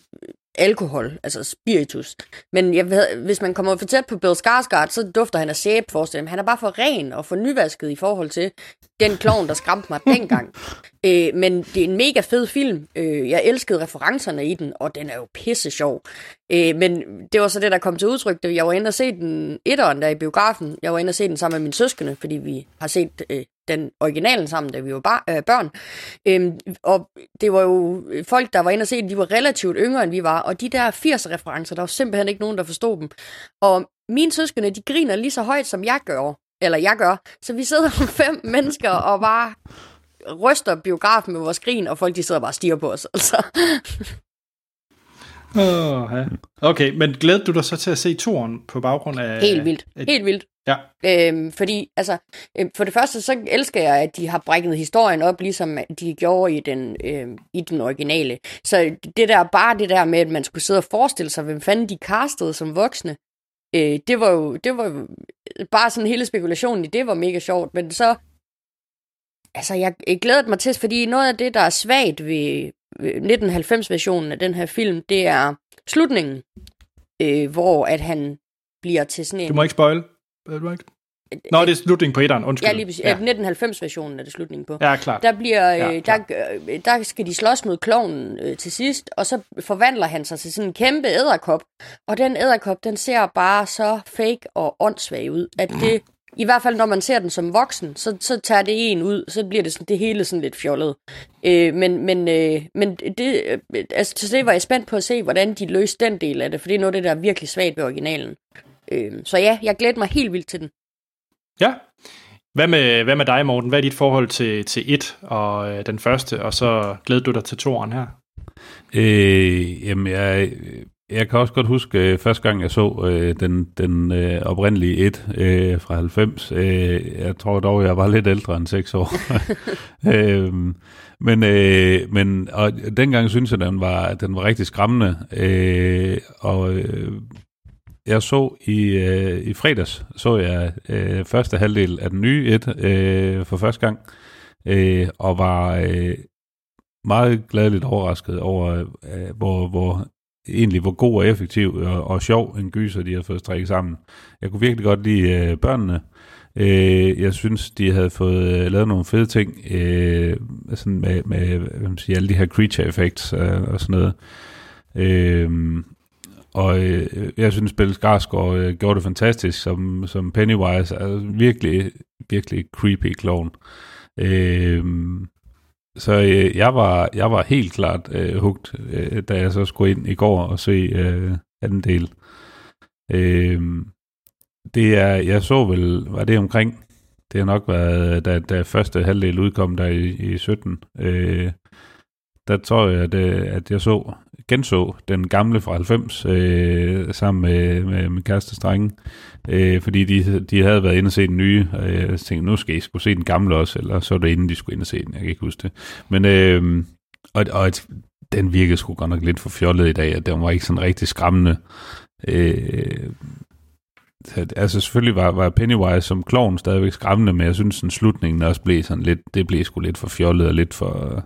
alkohol, altså spiritus. Men jeg ved, hvis man kommer for tæt på Bill Skarsgård, så dufter han af sæbe, mig. Han er bare for ren og for nyvasket i forhold til den klovn, der skræmte mig dengang. (laughs) Øh, men det er en mega fed film. Øh, jeg elskede referencerne i den, og den er jo pisse sjov. Øh, men det var så det, der kom til udtryk, da jeg var inde og se den etteren der i biografen. Jeg var inde og se den sammen med mine søskende, fordi vi har set øh, den originalen sammen, da vi var bar- øh, børn. Øhm, og det var jo øh, folk, der var inde og se den, de var relativt yngre, end vi var. Og de der 80'er-referencer, der var simpelthen ikke nogen, der forstod dem. Og mine søskende, de griner lige så højt, som jeg gør. Eller jeg gør. Så vi sidder (laughs) fem mennesker og bare ryster biografen med vores grin, og folk de sidder bare og stiger på os. Altså. (laughs) Oh, ja. Okay, men glæder du dig så til at se turen på baggrund af... Helt vildt. Helt vildt. Ja. Øhm, fordi, altså, øhm, for det første, så elsker jeg, at de har brækket historien op, ligesom de gjorde i den, øhm, i den originale. Så det der, bare det der med, at man skulle sidde og forestille sig, hvem fanden de castede som voksne, øh, det var jo, det var jo bare sådan hele spekulationen i det var mega sjovt, men så, altså, jeg, glæder mig til, fordi noget af det, der er svagt ved 1990-versionen af den her film, det er slutningen, øh, hvor at han bliver til sådan en... Du må ikke spoil. Øh, Du må ikke... Nå, det er slutningen på etteren, undskyld. Ja, lige præcis. Ja. 1990-versionen er det slutningen på. Ja, klart. Der, bliver, Ja, øh, der, øh, der skal de slås mod klovnen øh, til sidst, og så forvandler han sig til sådan en kæmpe æderkop. Og den æderkop, den ser bare så fake og åndssvag ud, at det, i hvert fald når man ser den som voksen, så, så tager det en ud, så bliver det, sådan, det hele sådan lidt fjollet. Øh, men men, øh, men det, øh, altså, til det var jeg spændt på at se, hvordan de løste den del af det, for det er noget af det, der er virkelig svagt ved originalen. Øh, så ja, jeg glæder mig helt vildt til den. Ja. Hvad med, hvad med dig, Morten? Hvad er dit forhold til, til et og øh, den første, og så glæder du dig til toeren her? Øh, jamen, jeg, jeg kan også godt huske øh, første gang, jeg så øh, den, den øh, oprindelige 1 øh, fra 90. Øh, jeg tror dog, jeg var lidt ældre end 6 år. (laughs) øh, men, øh, men og dengang synes jeg, den var, den var rigtig skræmmende. Øh, og øh, jeg så i, øh, i fredags, så jeg øh, første halvdel af den nye 1 øh, for første gang, øh, og var øh, meget gladeligt overrasket over, øh, hvor, hvor egentlig hvor god og effektiv og, og sjov en gyser, de har fået strikket sammen. Jeg kunne virkelig godt lide øh, børnene. Øh, jeg synes, de havde fået øh, lavet nogle fede ting øh, sådan med, med hvad man siger, alle de her creature effects øh, og sådan noget. Øh, og øh, jeg synes, Bill Skarsgård øh, gjorde det fantastisk som, som Pennywise. Altså virkelig, virkelig creepy clown. Øh, så øh, jeg var jeg var helt klart øh, hugt, øh, da jeg så skulle ind i går og se øh, anden del. Øh, det er, jeg så vel, var det omkring det har nok været, da, da første halvdel udkom der i, i 17. Øh, der tror jeg, at, at jeg så, genså den gamle fra 90 øh, sammen med, med min kæreste Strenge, øh, fordi de, de havde været inde og se den nye, og jeg tænkte, nu skal I skulle se den gamle også, eller så var det inden de skulle ind og se den, jeg kan ikke huske det. Men, øh, og, og den virkede sgu godt nok lidt for fjollet i dag, at den var ikke sådan rigtig skræmmende. Øh, altså selvfølgelig var, var Pennywise som klovn stadigvæk skræmmende, men jeg synes sådan slutningen også blev sådan lidt, det blev sgu lidt for fjollet og lidt for,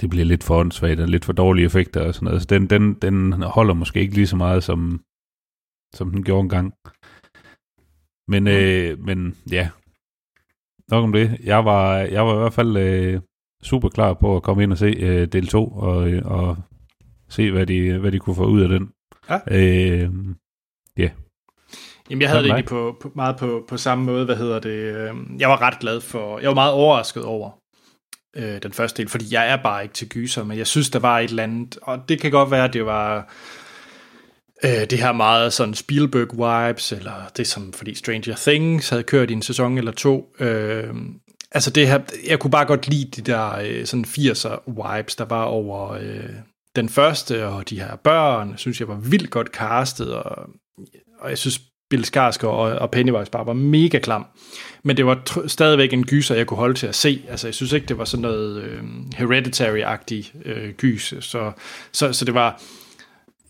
det bliver lidt for åndssvagt og lidt for dårlige effekter og sådan noget. Så den, den, den holder måske ikke lige så meget, som, som den gjorde engang. Men, øh, men ja, nok om det. Jeg var, jeg var i hvert fald øh, super klar på at komme ind og se øh, del 2 og, og se, hvad de, hvad de kunne få ud af den. Ja. Øh, yeah. Jamen, jeg havde det egentlig på, på, meget på, på samme måde, hvad hedder det, øh, jeg var ret glad for, jeg var meget overrasket over øh, den første del, fordi jeg er bare ikke til gyser, men jeg synes, der var et eller andet, og det kan godt være, at det var øh, det her meget sådan Spielberg-vibes, eller det som, fordi Stranger Things havde kørt i en sæson eller to, øh, altså det her, jeg kunne bare godt lide de der øh, sådan 80'er-vibes, der var over øh, den første, og de her børn, synes jeg var vildt godt castet, og, og jeg synes Bill Skarsgård og, og Pennywise bare var mega klam. Men det var tr- stadigvæk en gyser, jeg kunne holde til at se. Altså, jeg synes ikke, det var sådan noget øh, hereditary-agtig øh, gys. Så, så, så det var...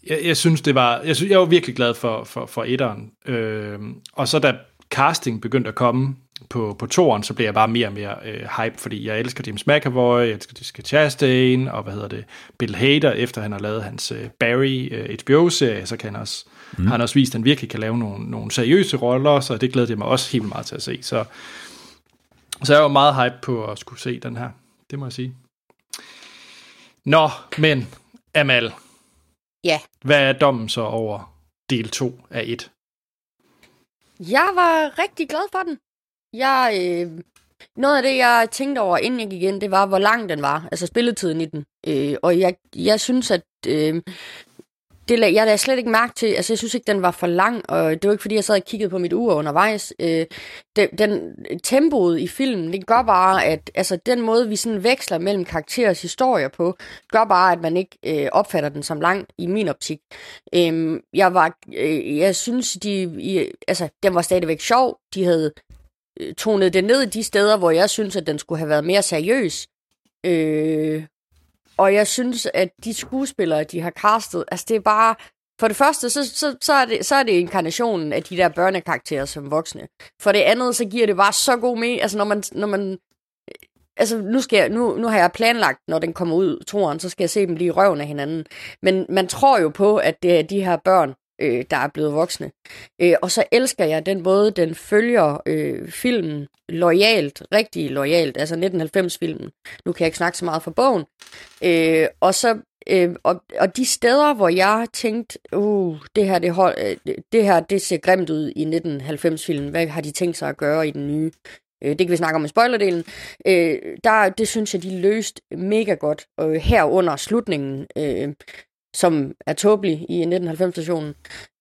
Jeg, jeg synes, det var... Jeg, synes, jeg var virkelig glad for, for, for etteren. Øh, og så da casting begyndte at komme på, på toren, så blev jeg bare mere og mere øh, hype, fordi jeg elsker James McAvoy, jeg elsker Jessica Chastain, og hvad hedder det, Bill Hader, efter han har lavet hans øh, Barry øh, HBO-serie, så kan han også Mm. Har han også vist, at han virkelig kan lave nogle, nogle seriøse roller, så det glæder jeg mig også helt meget til at se. Så, så jeg var meget hype på at skulle se den her. Det må jeg sige. Nå, men Amal. Ja. Hvad er dommen så over del 2 af 1? Jeg var rigtig glad for den. Jeg, øh, noget af det, jeg tænkte over, inden jeg gik ind, det var, hvor lang den var. Altså spilletiden i den. Øh, og jeg, jeg synes, at øh, det, jeg lagde slet ikke mærke til, altså jeg synes ikke, den var for lang, og det var ikke, fordi jeg sad og kiggede på mit ur undervejs. Øh, den, den tempoet i filmen, det gør bare, at altså, den måde, vi sådan veksler mellem karakterers historier på, gør bare, at man ikke øh, opfatter den som lang i min optik. Øh, jeg var, øh, jeg synes, de, i, altså, den var stadigvæk sjov. De havde øh, tonet det ned i de steder, hvor jeg synes, at den skulle have været mere seriøs. Øh, og jeg synes, at de skuespillere, de har castet, altså det er bare... For det første, så, så, så, er, det, så er det inkarnationen af de der børnekarakterer som voksne. For det andet, så giver det bare så god mening. Altså når man, når man altså nu, skal jeg, nu, nu har jeg planlagt, når den kommer ud, toren, så skal jeg se dem lige i røven af hinanden. Men man tror jo på, at det er de her børn, øh, der er blevet voksne. Øh, og så elsker jeg den måde, den følger øh, filmen lojalt, rigtig lojalt, altså 1990-filmen. Nu kan jeg ikke snakke så meget for bogen. Øh, og så øh, og, og de steder, hvor jeg tænkte, uh, det her, det, hold, øh, det her, det ser grimt ud i 1990-filmen. Hvad har de tænkt sig at gøre i den nye? Øh, det kan vi snakke om i spoilerdelen. Øh, der, det synes jeg, de løst mega godt. Øh, og herunder slutningen. Øh, som er tåbelig i 1990-stationen.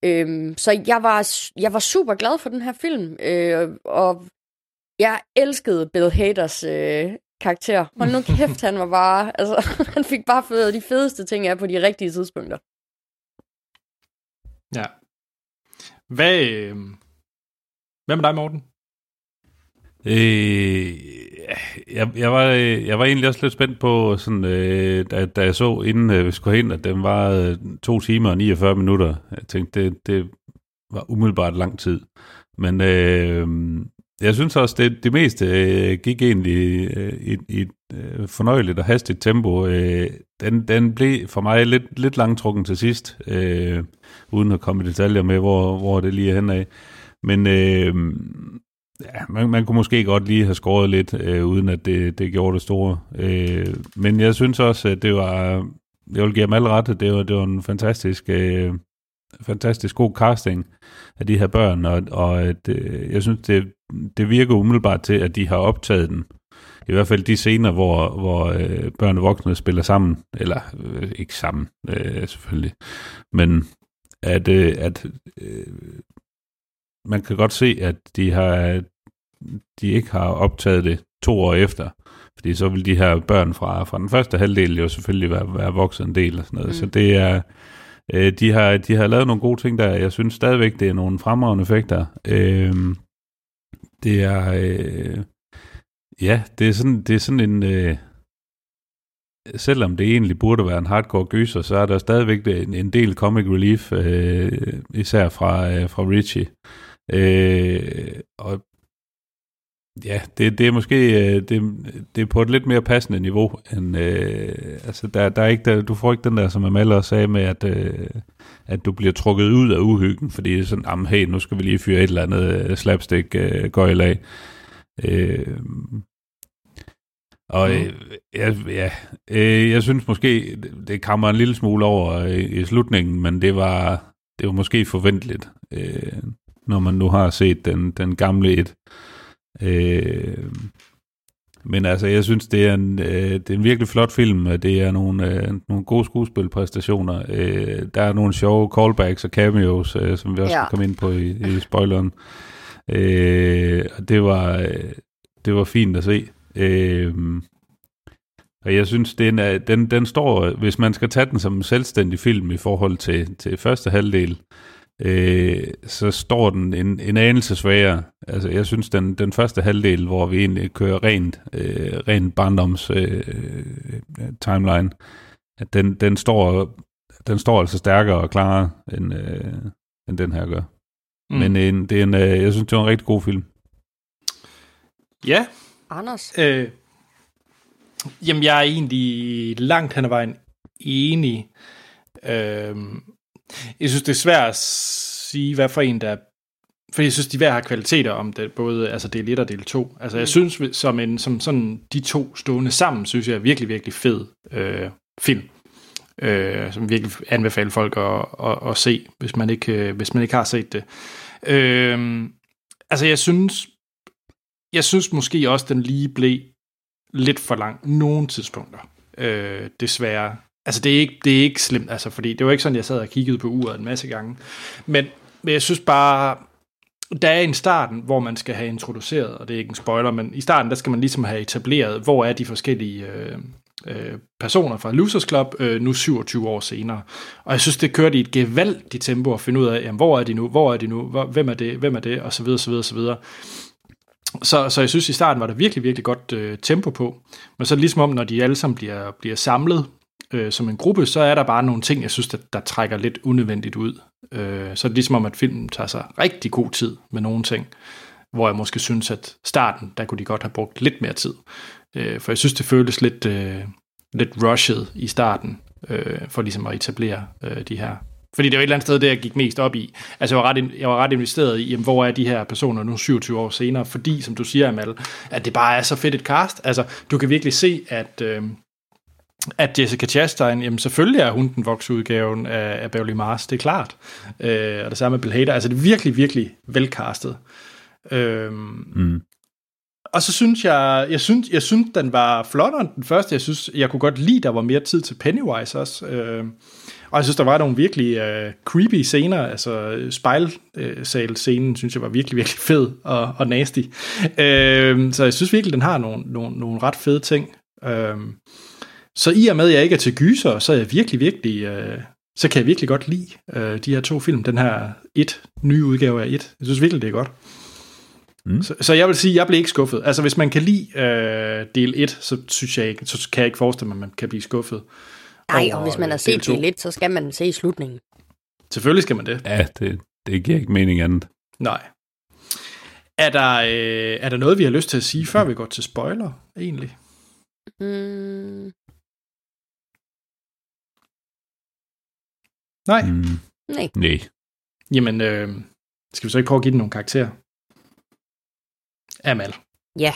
Øhm, så jeg var, jeg var super glad for den her film, øh, og jeg elskede Bill Haders øh, karakter. Hold nu kæft, (laughs) han var bare, altså, (laughs) han fik bare fået de fedeste ting af på de rigtige tidspunkter. Ja. Hvad, øh, hvad med dig, Morten? Øh, jeg, jeg, var, øh, jeg var egentlig også lidt spændt på, sådan, øh, da, da jeg så, inden øh, vi skulle hen, at den var øh, to timer og 49 minutter. Jeg tænkte, det, det var umiddelbart lang tid. Men øh, jeg synes også, det, det meste øh, gik egentlig øh, i, i et øh, fornøjeligt og hastigt tempo. Øh, den, den blev for mig lidt, lidt langtrukken til sidst, øh, uden at komme i detaljer med, hvor, hvor det lige er henad. Men øh, Ja, man, man kunne måske godt lige have skåret lidt, øh, uden at det, det gjorde det store. Øh, men jeg synes også, at det var, jeg vil give dem alle rette, det var, det var en fantastisk, øh, fantastisk god casting af de her børn, og, og det, øh, jeg synes, det, det virker umiddelbart til, at de har optaget den. I hvert fald de scener, hvor, hvor øh, børn og voksne spiller sammen, eller øh, ikke sammen, øh, selvfølgelig, men at, øh, at øh, man kan godt se, at de har de ikke har optaget det to år efter. Fordi så vil de her børn fra, fra den første halvdel jo selvfølgelig være, være vokset en del og sådan noget. Mm. Så det er, øh, de, har, de har lavet nogle gode ting der. Jeg synes stadigvæk, det er nogle fremragende effekter. Øh, det er, øh, ja, det er sådan, det er sådan en, øh, selvom det egentlig burde være en hardcore gyser, så er der stadigvæk en, en del comic relief, øh, især fra, øh, fra Richie. Øh, og ja, det, det er måske øh, det, det er på et lidt mere passende niveau end øh, altså der, der er ikke der, du får ikke den der som Amal sagde med at øh, at du bliver trukket ud af uhyggen fordi det er sådan am hey nu skal vi lige fyre et eller andet øh, slapstick øh, gøjl af. Øh, og øh, ja, ja øh, jeg synes måske det kommer en lille smule over i, i slutningen men det var det var måske forventeligt øh, når man nu har set den den gamle et Øh, men altså, jeg synes, det er en, øh, det er en virkelig flot film. Det er nogle, øh, nogle gode skuespilpræstationer. Øh, der er nogle sjove callbacks og cameos, øh, som vi også ja. kan komme ind på i, i spoileren. Øh, og det var, øh, det var fint at se. Øh, og jeg synes, den, er, den, den står, hvis man skal tage den som en selvstændig film i forhold til, til første halvdel, øh, så står den en, en anelse svagere. Altså, jeg synes, den, den første halvdel, hvor vi egentlig kører rent, øh, rent barndoms øh, timeline, at den, den, står, den står altså stærkere og klarere, end, øh, end den her gør. Mm. Men en, det er en, øh, jeg synes, det var en rigtig god film. Ja. Anders? Øh, jamen, jeg er egentlig langt hen ad vejen enig. Øh, jeg synes, det er svært at sige, hvad for en, der for jeg synes, de hver har kvaliteter om det, både altså del 1 og del 2. Altså, jeg mm. synes, som, en, som sådan de to stående sammen, synes jeg er virkelig, virkelig fed øh, film. Øh, som virkelig anbefaler folk at, at, at se, hvis man, ikke, øh, hvis man ikke har set det. Øh, altså, jeg synes, jeg synes måske også, den lige blev lidt for lang nogle tidspunkter. Øh, desværre. Altså, det er ikke, det er ikke slemt, altså, fordi det var ikke sådan, jeg sad og kiggede på uret en masse gange. Men, men jeg synes bare, der er en starten, hvor man skal have introduceret, og det er ikke en spoiler, men i starten, der skal man ligesom have etableret, hvor er de forskellige øh, øh, personer fra Losers Club øh, nu 27 år senere. Og jeg synes, det kørte i et gevaldigt tempo at finde ud af, jamen, hvor er de nu, hvor er de nu, hvor, hvem er det, hvem er det, og så videre, så videre, så videre. Så, så jeg synes, i starten var der virkelig, virkelig godt øh, tempo på. Men så ligesom om, når de alle sammen bliver, bliver samlet øh, som en gruppe, så er der bare nogle ting, jeg synes, der, der trækker lidt unødvendigt ud. Øh, så er det ligesom om, at filmen tager sig rigtig god tid med nogle ting, hvor jeg måske synes, at starten, der kunne de godt have brugt lidt mere tid. Øh, for jeg synes, det føles lidt, øh, lidt rushed i starten, øh, for ligesom at etablere øh, de her fordi det var et eller andet sted, det jeg gik mest op i. Altså jeg var ret, jeg var ret investeret i, jamen, hvor er de her personer nu 27 år senere, fordi, som du siger, Amal, at det bare er så fedt et cast. Altså, du kan virkelig se, at, øh, at Jessica Chastain, jamen selvfølgelig er hun den voksudgaven af, af Beverly Mars, det er klart. Øh, og det samme med Bill Hader. Altså det er virkelig, virkelig velcastet. Øh, mm. Og så synes jeg, jeg synes, jeg synes, den var flottere end den første. Jeg synes, jeg kunne godt lide, der var mere tid til Pennywise også. Øh, og jeg synes, der var nogle virkelig uh, creepy scener. Altså spejlsal-scenen, synes jeg var virkelig, virkelig fed og, og nasty. Øh, så jeg synes virkelig, den har nogle, nogle, nogle ret fede ting. Øh, så i og med, at jeg ikke er til gyser, så er jeg virkelig, virkelig... Øh, så kan jeg virkelig godt lide øh, de her to film. Den her et nye udgave af et. Jeg synes virkelig, det er godt. Mm. Så, så jeg vil sige, jeg blev ikke skuffet. Altså, hvis man kan lide øh, del 1, så synes jeg ikke, så kan jeg ikke forestille mig, at man kan blive skuffet. Nej, og hvis man har øh, set del 1, så skal man se i slutningen. Selvfølgelig skal man det. Ja, det, det giver ikke mening andet. Nej. Er der, øh, er der noget, vi har lyst til at sige, før vi går til spoiler, egentlig? Mm. Nej. Mm. Nej. Nej. Jamen, øh, skal vi så ikke prøve at give den nogle karakterer? Amal. Ja.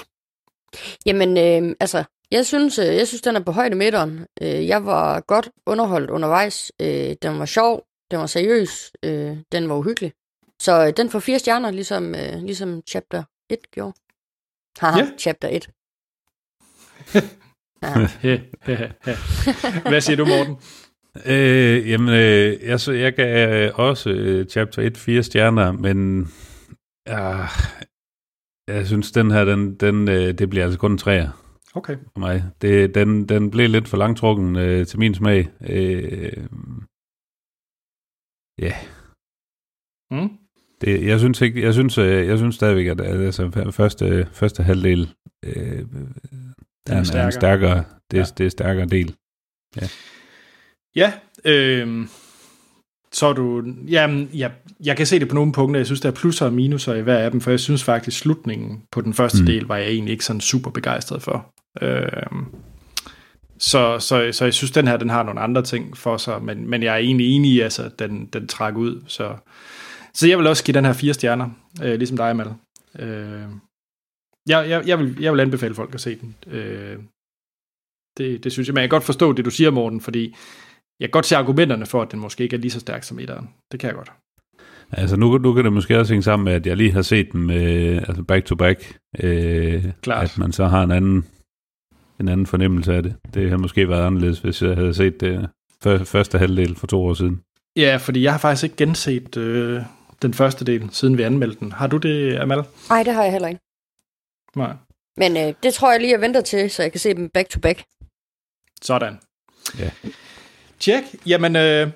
Jamen, øh, altså, jeg synes, øh, jeg synes, den er på højde midteren. Øh, jeg var godt underholdt undervejs. Øh, den var sjov, den var seriøs, den var uhyggelig. Så den får fire stjerner, ligesom, ligesom chapter 1 gjorde. Haha, ja. chapter 1. (laughs) Hvad siger du, Morten? (laughs) Øh, jamen, øh, jeg, så, jeg gav også øh, chapter 1 fire stjerner, men øh, Jeg synes, den her, den, den, øh, det bliver altså kun en træer Okay. for mig. Det, den, den blev lidt for langtrukken øh, til min smag. Øh, ja, Mm. det, jeg synes ikke, jeg synes, øh, jeg synes stadigvæk, at altså, første, første halvdel øh, er, er, en, er en stærkere, det, ja. det er stærkere del. Ja, øh, så er du... Jamen, jeg, jeg kan se det på nogle punkter. Jeg synes, der er plusser og minuser i hver af dem, for jeg synes faktisk, slutningen på den første mm. Del var jeg egentlig ikke sådan super begejstret for. Øh, så, så, så jeg synes, den her den har nogle andre ting for sig, men, men jeg er egentlig enig i, altså, at den, den trækker ud. Så, så jeg vil også give den her fire stjerner, øh, ligesom dig, Mal. Øh, jeg, jeg, jeg, vil, jeg vil anbefale folk at se den. Øh, det, det synes jeg, men jeg kan godt forstå det, du siger, Morten, fordi jeg kan godt se argumenterne for, at den måske ikke er lige så stærk som etteren. Det kan jeg godt. Altså nu, nu kan det måske også hænge sammen med, at jeg lige har set dem øh, altså back to back. Øh, Klart. At man så har en anden, en anden fornemmelse af det. Det har måske været anderledes, hvis jeg havde set det før, første halvdel for to år siden. Ja, fordi jeg har faktisk ikke genset øh, den første del, siden vi anmeldte den. Har du det, Amal? Nej, det har jeg heller ikke. Nej. Men øh, det tror jeg lige, jeg venter til, så jeg kan se dem back to back. Sådan. Ja. Tjek. Jamen, øh,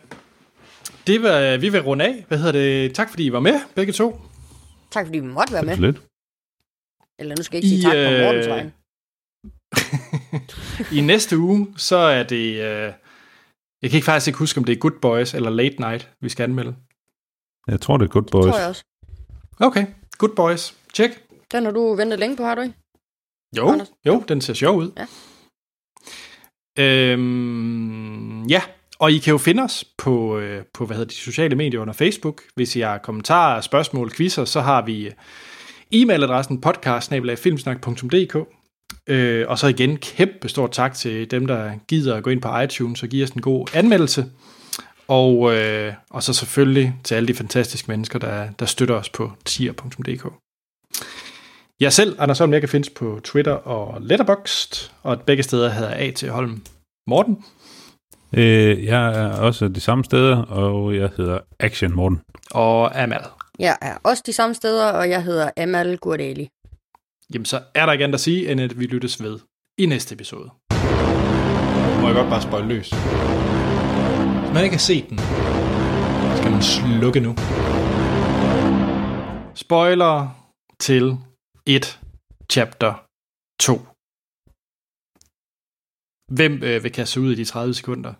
det var, vi vil runde af. Hvad hedder det? Tak fordi I var med, begge to. Tak fordi vi måtte være med. Absolut. Eller nu skal jeg ikke sige I, tak på øh, Mortens vejen. (laughs) I næste uge, så er det... Øh, jeg kan ikke faktisk ikke huske, om det er Good Boys eller Late Night, vi skal anmelde. Jeg tror, det er Good Det Boys. tror jeg også. Okay, Good Boys. Tjek. Den har du ventet længe på, har du ikke? Jo, Anders? jo, den ser sjov ud. Ja. Øhm, ja, og I kan jo finde os på, øh, på hvad hedder de sociale medier under Facebook. Hvis I har kommentarer, spørgsmål, quizzer, så har vi øh, e-mailadressen podcast øh, Og så igen kæmpe stort tak til dem, der gider at gå ind på iTunes og give os en god anmeldelse. Og, øh, og så selvfølgelig til alle de fantastiske mennesker, der, der støtter os på tier.dk. Jeg selv, Anders Holm, jeg kan findes på Twitter og Letterboxd, og begge steder hedder A.T. Holm Morten. Øh, jeg er også de samme steder, og jeg hedder Action Morten. Og Amal. Jeg er også de samme steder, og jeg hedder Amal Gurdali. Jamen, så er der ikke andet at sige, end at vi lyttes ved i næste episode. Må jeg godt bare spøjle løs. Hvis man ikke har set den, skal man slukke nu. Spoiler til 1 chapter 2. Hvem øh, vil kaste sig ud i de 30 sekunder?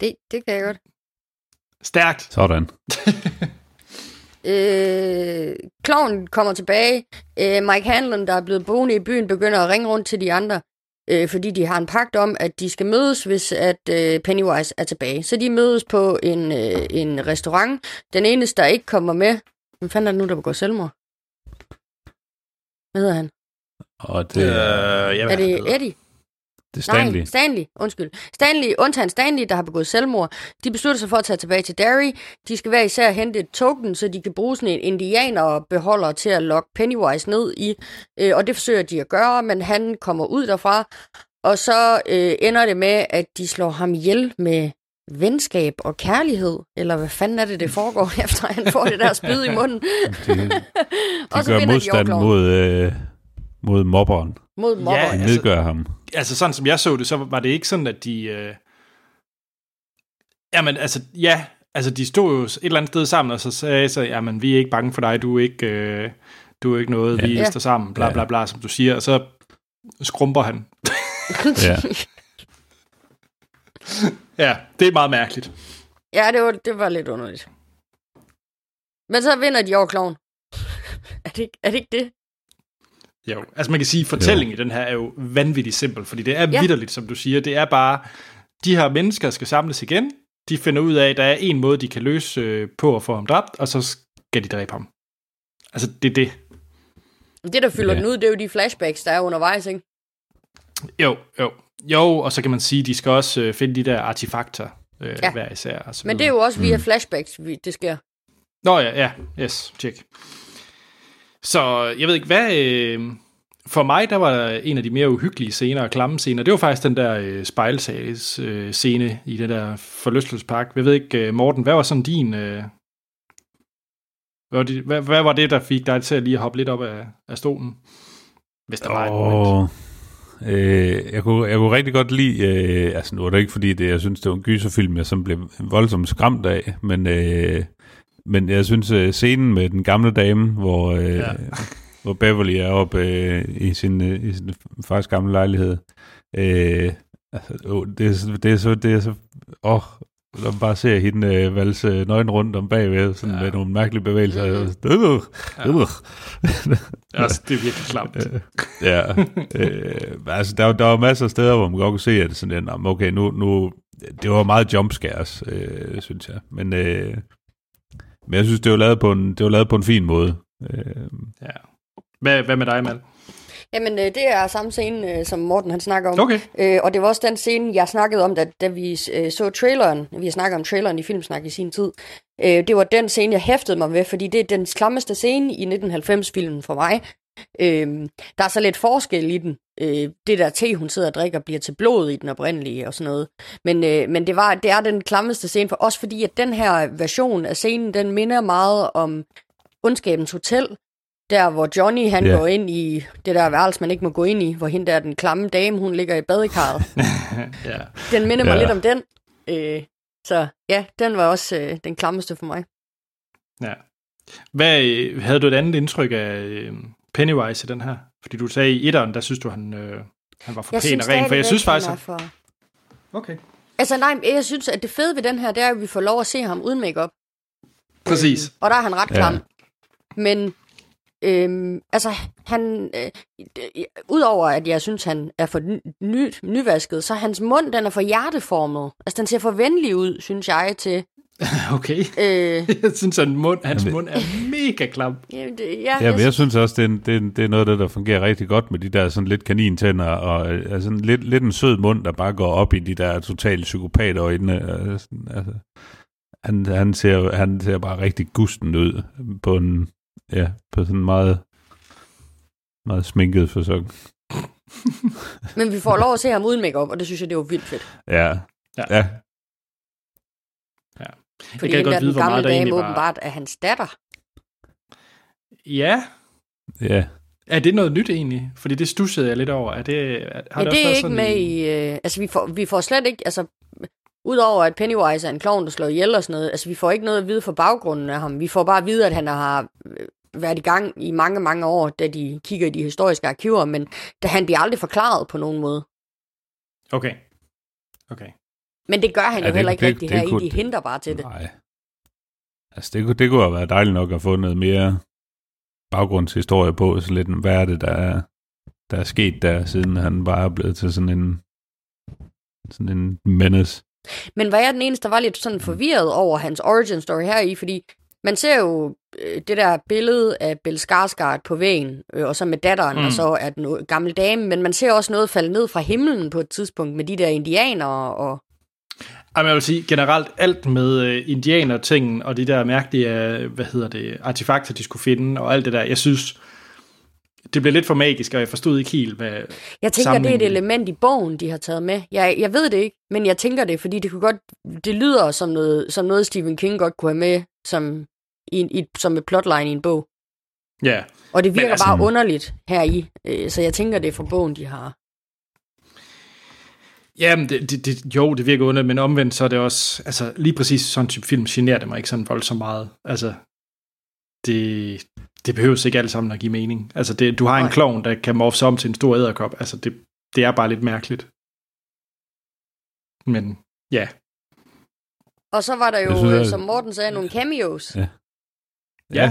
Det, det kan jeg godt. Stærkt. Sådan. (laughs) Øh, Kloven kommer tilbage. Øh, Mike Hanlon, der er blevet boende i byen, begynder at ringe rundt til de andre, øh, fordi de har en pagt om, at de skal mødes, hvis at øh, Pennywise er tilbage. Så de mødes på en, øh, en restaurant. Den eneste, der ikke kommer med... Hvem fanden er det nu, der begår selvmord? Hvad hedder han? Og det er, Øh, jeg Er det Eddie? det er Stanley. Nej, Stanley, undskyld. Stanley, undtagen Stanley, der har begået selvmord, de beslutter sig for at tage tilbage til Derry. De skal hver især hente et token, så de kan bruge sådan en indianerbeholder til at lokke Pennywise ned i. Øh, og det forsøger de at gøre, men han kommer ud derfra. Og så øh, ender det med, at de slår ham ihjel med venskab og kærlighed. Eller hvad fanden er det, det foregår, (laughs) efter han får det der spyd i munden. De, de (laughs) og så gør modstand de mod, øh, mod mobberen. mod mobber. Ja, altså- nedgør ham. altså sådan som jeg så det, så var det ikke sådan, at de... Øh... Jamen, altså, ja, altså de stod jo et eller andet sted sammen, og så sagde så, jamen, vi er ikke bange for dig, du er ikke, øh, du er ikke noget, Ja. vi Ja. står sammen, bla bla bla, som du siger, og så skrumper han. Ja. (laughs) Ja, det er meget mærkeligt. Ja, det var, det var lidt underligt. Men så vinder de over kloven. (laughs) er, det, ikke- er det ikke det? Jo, altså man kan sige, at fortællingen i den her er jo vanvittigt simpel, fordi det er Ja. vidderligt, som du siger. Det er bare, de her mennesker skal samles igen, de finder ud af, at der er en måde, de kan løse øh, på at få ham dræbt, og så skal de dræbe ham. Altså, det er det. Det, der fylder Ja. den ud, det er jo de flashbacks, der er undervejs, ikke? Jo, jo. Jo, og så kan man sige, at de skal også øh, finde de der artefakter øh, Ja. hver især. Og så Men det er jo også via flashbacks, vi- det sker. Nå ja, ja, yes, check. Så jeg ved ikke, hvad... Øh, for mig, der var en af de mere uhyggelige scener og klamme scener, det var faktisk den der øh, spejlsages øh, scene i den der forlystelsespark. Jeg ved ikke, øh, Morten, hvad var sådan din... Øh, Hvad var, det, hvad, hvad var det, der fik dig til at lige hoppe lidt op af, af stolen? Hvis der var et moment. Øh, jeg, kunne, jeg kunne rigtig godt lide, øh, altså nu er det ikke fordi, det, jeg synes, det var en gyserfilm, jeg sådan blev voldsomt skræmt af, men, øh, men jeg synes, øh, scenen med den gamle dame, hvor, øh, Ja. (laughs) hvor Beverly er oppe øh, i, sin, øh, i sin faktisk gamle lejlighed, øh, altså, det, er, så- det er så, det er så, åh, når man bare ser hende øh, valse nøgen rundt om bagved, sådan Ja. med nogle mærkelige bevægelser. Mhm. Øh, Ja. øh, Altså, det er virkelig klamt. (laughs) Ja, øh, altså der, var- der var masser af steder, hvor man godt kunne se, at det sådan, at, "Nå, men okay, nu, nu, det var meget jumpscares, øh, synes jeg. Men, øh, men jeg synes, det var lavet på en, det var lavet på en fin måde. Øh, Ja. Hvad, hvad med dig, Mal? Jamen, øh, det er samme scene, øh, som Morten han snakker om. Okay. Øh, og det var også den scene, jeg snakkede om, da, da vi øh, så traileren. Vi har snakket om traileren i Filmsnak i sin tid. Øh, det var den scene, jeg hæftede mig ved, fordi det er den klammeste scene i 1990-filmen for mig. Øh, der er så lidt forskel i den. Øh, det der te, hun sidder og drikker, bliver til blod i den oprindelige og sådan noget. Men, øh, men det, var, det er den klammeste scene for os, fordi at den her version af scenen, den minder meget om Ondskabens Hotel, der hvor Johnny han Ja. går ind i det der værelse, man ikke må gå ind i, hvor hende der, den klamme dame, hun ligger i badekarret. (laughs) ja. Den minder mig Ja. lidt om den. Øh, så ja, den var også øh, den klammeste for mig. ja. Hvad, øh, havde du et andet indtryk af øh, Pennywise i den her? Fordi du sagde i etteren, der synes du, han, øh, han var for pæn og ren. For jeg synes faktisk, han er for... Okay. Altså nej, jeg synes, at det fede ved den her, det er, at vi får lov at se ham uden makeup. Præcis. Og der er han ret Ja. klam. Men øhm, altså, han... Øh, øh, Udover at jeg synes, han er for ny, nyvasket, så hans mund, den er for hjerteformet. Altså, den ser for venlig ud, synes jeg, til... (laughs) Okay. Øh, (laughs) Jeg synes, at mund, hans Jamen, mund er mega klam. jamen, det, ja, ja, men jeg synes også, det er, en, det, er, en- det er noget af det, der fungerer rigtig godt med de der sådan lidt kanintænder, og øh, altså sådan lidt, lidt en sød mund, der bare går op i de der totale psykopatøjne. øh, sådan, Altså, han, han, ser, han ser bare rigtig gusten ud på en, ja, på sådan en meget, meget sminket forsøg. Men vi får lov at se ham uden makeup, og det synes jeg, det var vildt fedt. Ja. Ja. Ja. Ja. Fordi gad hende godt vide, den hvor meget gamle der dame egentlig var- åbenbart er hans datter. Ja. Ja. Er det noget nyt egentlig? Fordi det stussede jeg lidt over. Er det, er, har Men også det er ikke sådan med i... Øh, altså, vi får, vi får slet ikke... Altså, Udover at Pennywise er en klovn, der slår ihjel og sådan noget, altså vi får ikke noget at vide for baggrunden af ham. Vi får bare at vide, at han har øh, været i gang i mange, mange år, da de kigger i de historiske arkiver, men da han bliver aldrig forklaret på nogen måde. Okay. Okay. Men det gør han Ja, jo det- heller ikke det- rigtigt det her i, kunne- de henter bare til det. Nej. Altså, det, kunne- det kunne have været dejligt nok at få noget mere baggrundshistorie på, så lidt, hvad er det, der er, der er sket der, siden han bare er blevet til sådan en sådan en menace. Men var jeg den eneste, der var lidt sådan forvirret over hans origin story her i, fordi man ser jo øh, det der billede af Bill Skarsgård på væggen, øh, og så med datteren, Mm. og så er den gamle dame, men man ser også noget falde ned fra himlen på et tidspunkt med de der indianere, og Jamen, jeg vil sige, generelt alt med øh, indianer-tingen og de der mærkelige, øh, hvad hedder det, artefakter, de skulle finde, og alt det der, jeg synes, det blev lidt for magisk, og jeg forstod ikke helt, hvad... jeg tænker, det er et element i bogen, de har taget med. Jeg, jeg ved det ikke, men jeg tænker det, fordi det kunne godt, det lyder som noget, som noget Stephen King godt kunne have med, som, i, i, som et plotline i en bog. Ja, Og det virker altså- bare underligt her i, øh, så jeg tænker, det er fra bogen, de har. Jamen, det, det, det, jo, det virker under, men omvendt så er det også, altså lige præcis sådan en type film generer det mig ikke sådan voldsomt meget. Altså, det, det behøves ikke alt sammen at give mening. Altså, det, du har en klovn, der kan morfe sig om til en stor æderkop. Altså, det, det er bare lidt mærkeligt. Men, ja. Og så var der Jeg jo, synes, øh, at- som Morten sagde, nogle cameos. Ja. Ja.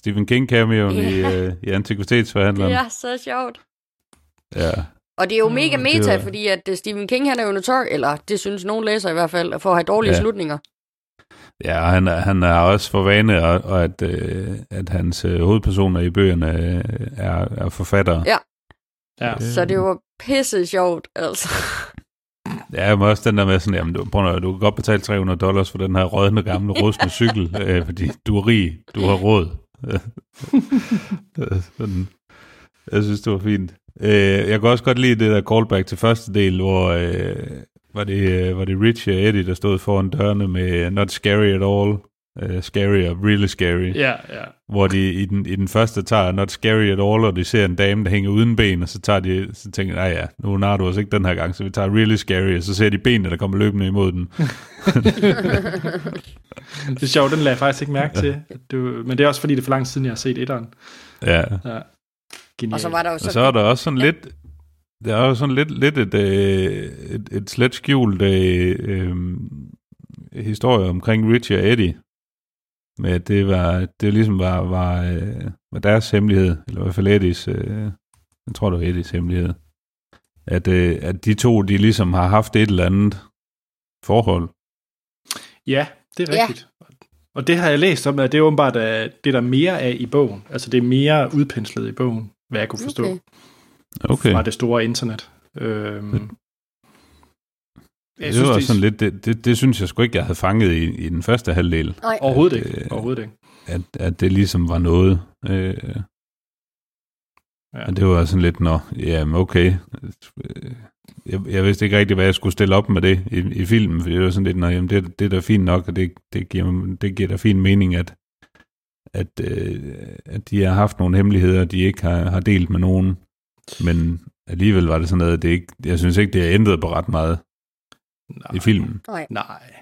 Stephen King cameo Ja. i, øh, i antikvitetsforhandleren. Det er så sjovt. ja. Og det er jo mega det meta, var- fordi at øh, Stephen King, han er jo notor, eller det synes nogen læser i hvert fald, for at have dårlige Ja. slutninger. Ja, og han, er- han er også for vane, og, og at, øh, at hans øh, hovedpersoner i bøgerne øh, er, er forfattere. Ja. ja. Så det var pisse sjovt, altså. Ja, men også den der med sådan, jamen, du, prøv at, du kan godt betale 300 dollars for den her rådne gamle rustne cykel, (laughs) øh, fordi du er rig, du har råd. (laughs) (laughs) Øh, sådan. Jeg synes, det var fint. Øh, jeg kan også godt lide det der callback til første del, hvor øh, var, det, øh, var det Rich og Eddie, der stod foran dørene med Not Scary at All. uh, scary og really scary. Ja, ja. Hvor de i den, i den første tager Not Scary at All, og de ser en dame, der hænger uden ben, og så, tager de, så tænker de, nej ja, nu har du os ikke den her gang, så vi tager Really Scary, og så ser de benene, der kommer løbende imod den. (laughs) Det er sjovt, den lagde jeg faktisk ikke mærke til. Det, var- men det er også fordi, det er for lang tid siden, jeg har set etteren. Ja. Ja. Genial. Og så var der jo Og så... er der også sådan lidt, der er jo sådan lidt, lidt et, øh, et, et slet skjult øh, øh, historie omkring Richie og Eddie. Med at det var, det ligesom var, var, øh, var deres hemmelighed, eller i hvert fald Eddies, øh, jeg tror det var Eddies hemmelighed. At, øh, at de to, de ligesom har haft et eller andet forhold. Ja, det er Ja. rigtigt. Og det har jeg læst om, at det er åbenbart at det er der mere af i bogen. Altså det er mere udpenslet i bogen, hvad jeg kunne forstå Okay. Okay. fra det store internet. Øhm, jeg det synes, var det sådan lidt, det, det, det synes jeg sgu ikke, jeg havde fanget i, i den første halvdel. Nej, overhovedet ikke. Øh, Overhovedet ikke. at, at det ligesom var noget. Øh, Ja. ja. Og det var sådan lidt, nå, jamen okay. Jeg, jeg vidste ikke rigtig, hvad jeg skulle stille op med det i, i filmen, for det var sådan lidt, nå, jamen det, det er da fint nok, og det, det, giver, det giver da fin mening, at, at, øh, at de har haft nogle hemmeligheder, de ikke har, har delt med nogen. Men alligevel var det sådan noget, at det ikke, jeg synes ikke, det har ændret på ret meget Nej. i filmen. nej. Nej.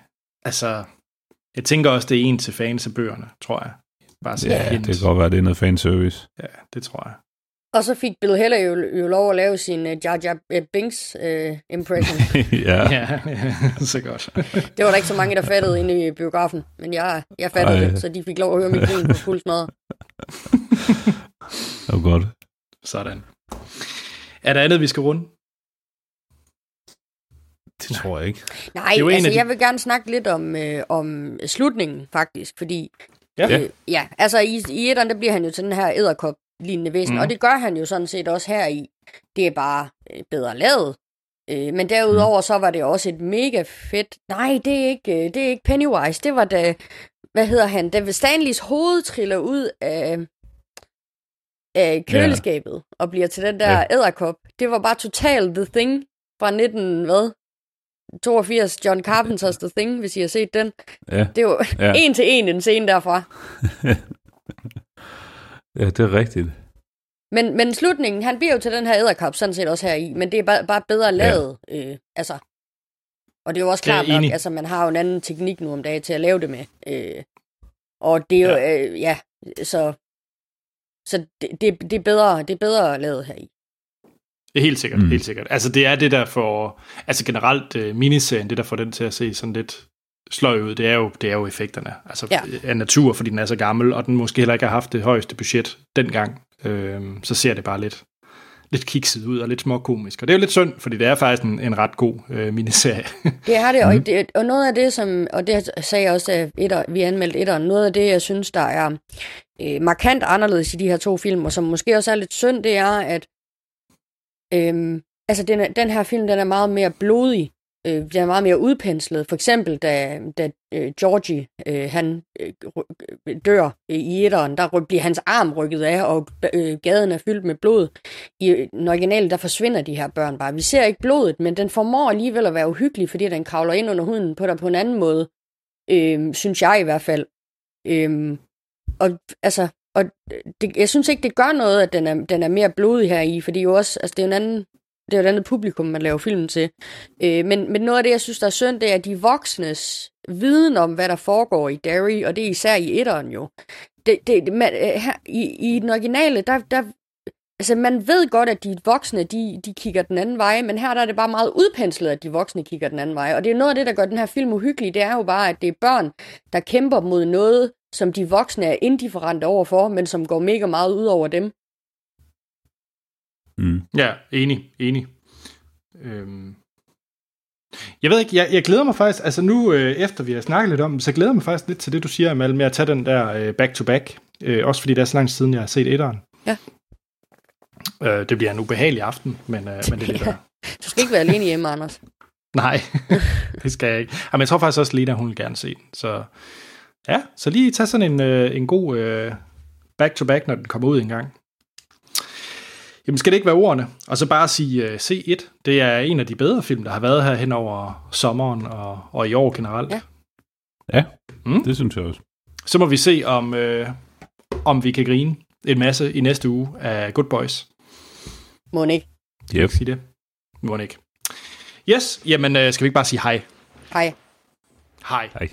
Altså, jeg tænker også, det er en til fans af bøgerne, tror jeg. Bare så Ja, hint. det kan godt være, det er noget fanservice. Ja, det tror jeg. Og så fik Bill Heller jo, jo lov at lave sin uh, Jar Jar uh, Binks uh, impression. (laughs) ja. Ja, (laughs) så godt. (laughs) det var der ikke så mange, der fattede inde i biografen, men jeg, jeg fattede Ej. det, så de fik lov at høre mit grin på fuld smadre. Det var godt. Sådan. Er der andet, vi skal runde? Det tror jeg ikke. Nej, Det altså de- jeg vil gerne snakke lidt om, øh, om slutningen faktisk, fordi Ja. øh, ja altså i, i etteren, der bliver han jo til den her æderkop lignende væsen, mm. og det gør han jo sådan set også her i. Det er bare øh, bedre lavet. Øh, men derudover så var det også et mega fedt... Nej, det er ikke, øh, det er ikke Pennywise. Det var da... Hvad hedder han? Da Stanleys hoved triller ud af, af køleskabet og bliver til den der æderkop. Det var bare totalt The Thing fra 19... Hvad? 82, John Carpenters The Thing, hvis I har set den. Ja, Det var ja. (laughs) en til en en scene derfra. (laughs) ja det er rigtigt. Men, men slutningen, han bliver jo til den her æderkop, sådan set også her i, men det er bare, bare bedre lavet. Ja. Øh, altså. Og det er jo også klart nok, enig. altså man har jo en anden teknik nu om dagen til at lave det med. Øh, og det er jo, ja, øh, ja så, så det, det, det, er bedre, det er bedre lavet her i. Det helt sikkert, Mm. helt sikkert. Altså det er det der for, altså generelt uh, miniserien, det der får den til at se sådan lidt sløj ud, det er jo, det er jo effekterne. Altså Ja. af natur, fordi den er så gammel, og den måske heller ikke har haft det højeste budget dengang. Øhm, så ser det bare lidt, lidt kikset ud og lidt småkomisk. Og det er jo lidt synd, fordi det er faktisk en, en ret god øh, miniserie. (laughs) Det har det, og, det, og noget af det, som, og det sagde jeg også, da etter, vi anmeldte etteren, noget af det, jeg synes, der er øh, markant anderledes i de her to film, og som måske også er lidt synd, det er, at øh, altså den, den her film, den er meget mere blodig, øh, bliver meget mere udpenslet. For eksempel, da, da øh, Georgie, øh, han øh, dør øh, i etteren, der bliver hans arm rykket af, og øh, gaden er fyldt med blod. I øh, den originale, der forsvinder de her børn bare. Vi ser ikke blodet, men den formår alligevel at være uhyggelig, fordi den kravler ind under huden på dig på en anden måde. Øh, synes jeg i hvert fald. Øh, og altså, og øh, det, jeg synes ikke, det gør noget, at den er, den er mere blodig her i, fordi jo også, altså det er jo en anden, det er jo et andet publikum, man laver filmen til. Øh, men, men noget af det, jeg synes, der er synd, det er de voksnes viden om, hvad der foregår i Derry, og det er især i etteren jo. Det, det, man, øh, her, i, I den originale, der, der, altså man ved godt, at de voksne, de, de kigger den anden vej, men her der er det bare meget udpenslet, at de voksne kigger den anden vej. Og det er noget af det, der gør den her film uhyggelig, det er jo bare, at det er børn, der kæmper mod noget, som de voksne er indifferente overfor, men som går mega meget ud over dem. Mm. Ja, enig, enig. Øhm. Jeg ved ikke, jeg, jeg glæder mig faktisk, altså nu øh, efter vi har snakket lidt om så glæder jeg mig faktisk lidt til det, du siger, Amal, med at tage den der øh, back-to-back. Øh, også fordi det er så lang tid siden, jeg har set etteren. Ja. Øh, det bliver en ubehagelig aften, men, øh, men det er det, der. (laughs) Du skal ikke være alene hjemme, Anders. (laughs) Nej, (laughs) det skal jeg ikke. Jamen, jeg tror faktisk også, Lena, hun vil gerne se den. Så ja, så lige tage sådan en, øh, en god øh, back-to-back, når den kommer ud en gang jamen skal det ikke være ordene? Og så bare sige øh, uh, C1, det er en af de bedre film, der har været her hen over sommeren og, og i år generelt. Ja, ja mm? det synes jeg også. Så må vi se, om, øh, om vi kan grine en masse i næste uge af Good Boys. Må ikke? Yep. Sige det. Må ikke. Yes, jamen øh, skal vi ikke bare sige hej? Hej. Hej. Hej.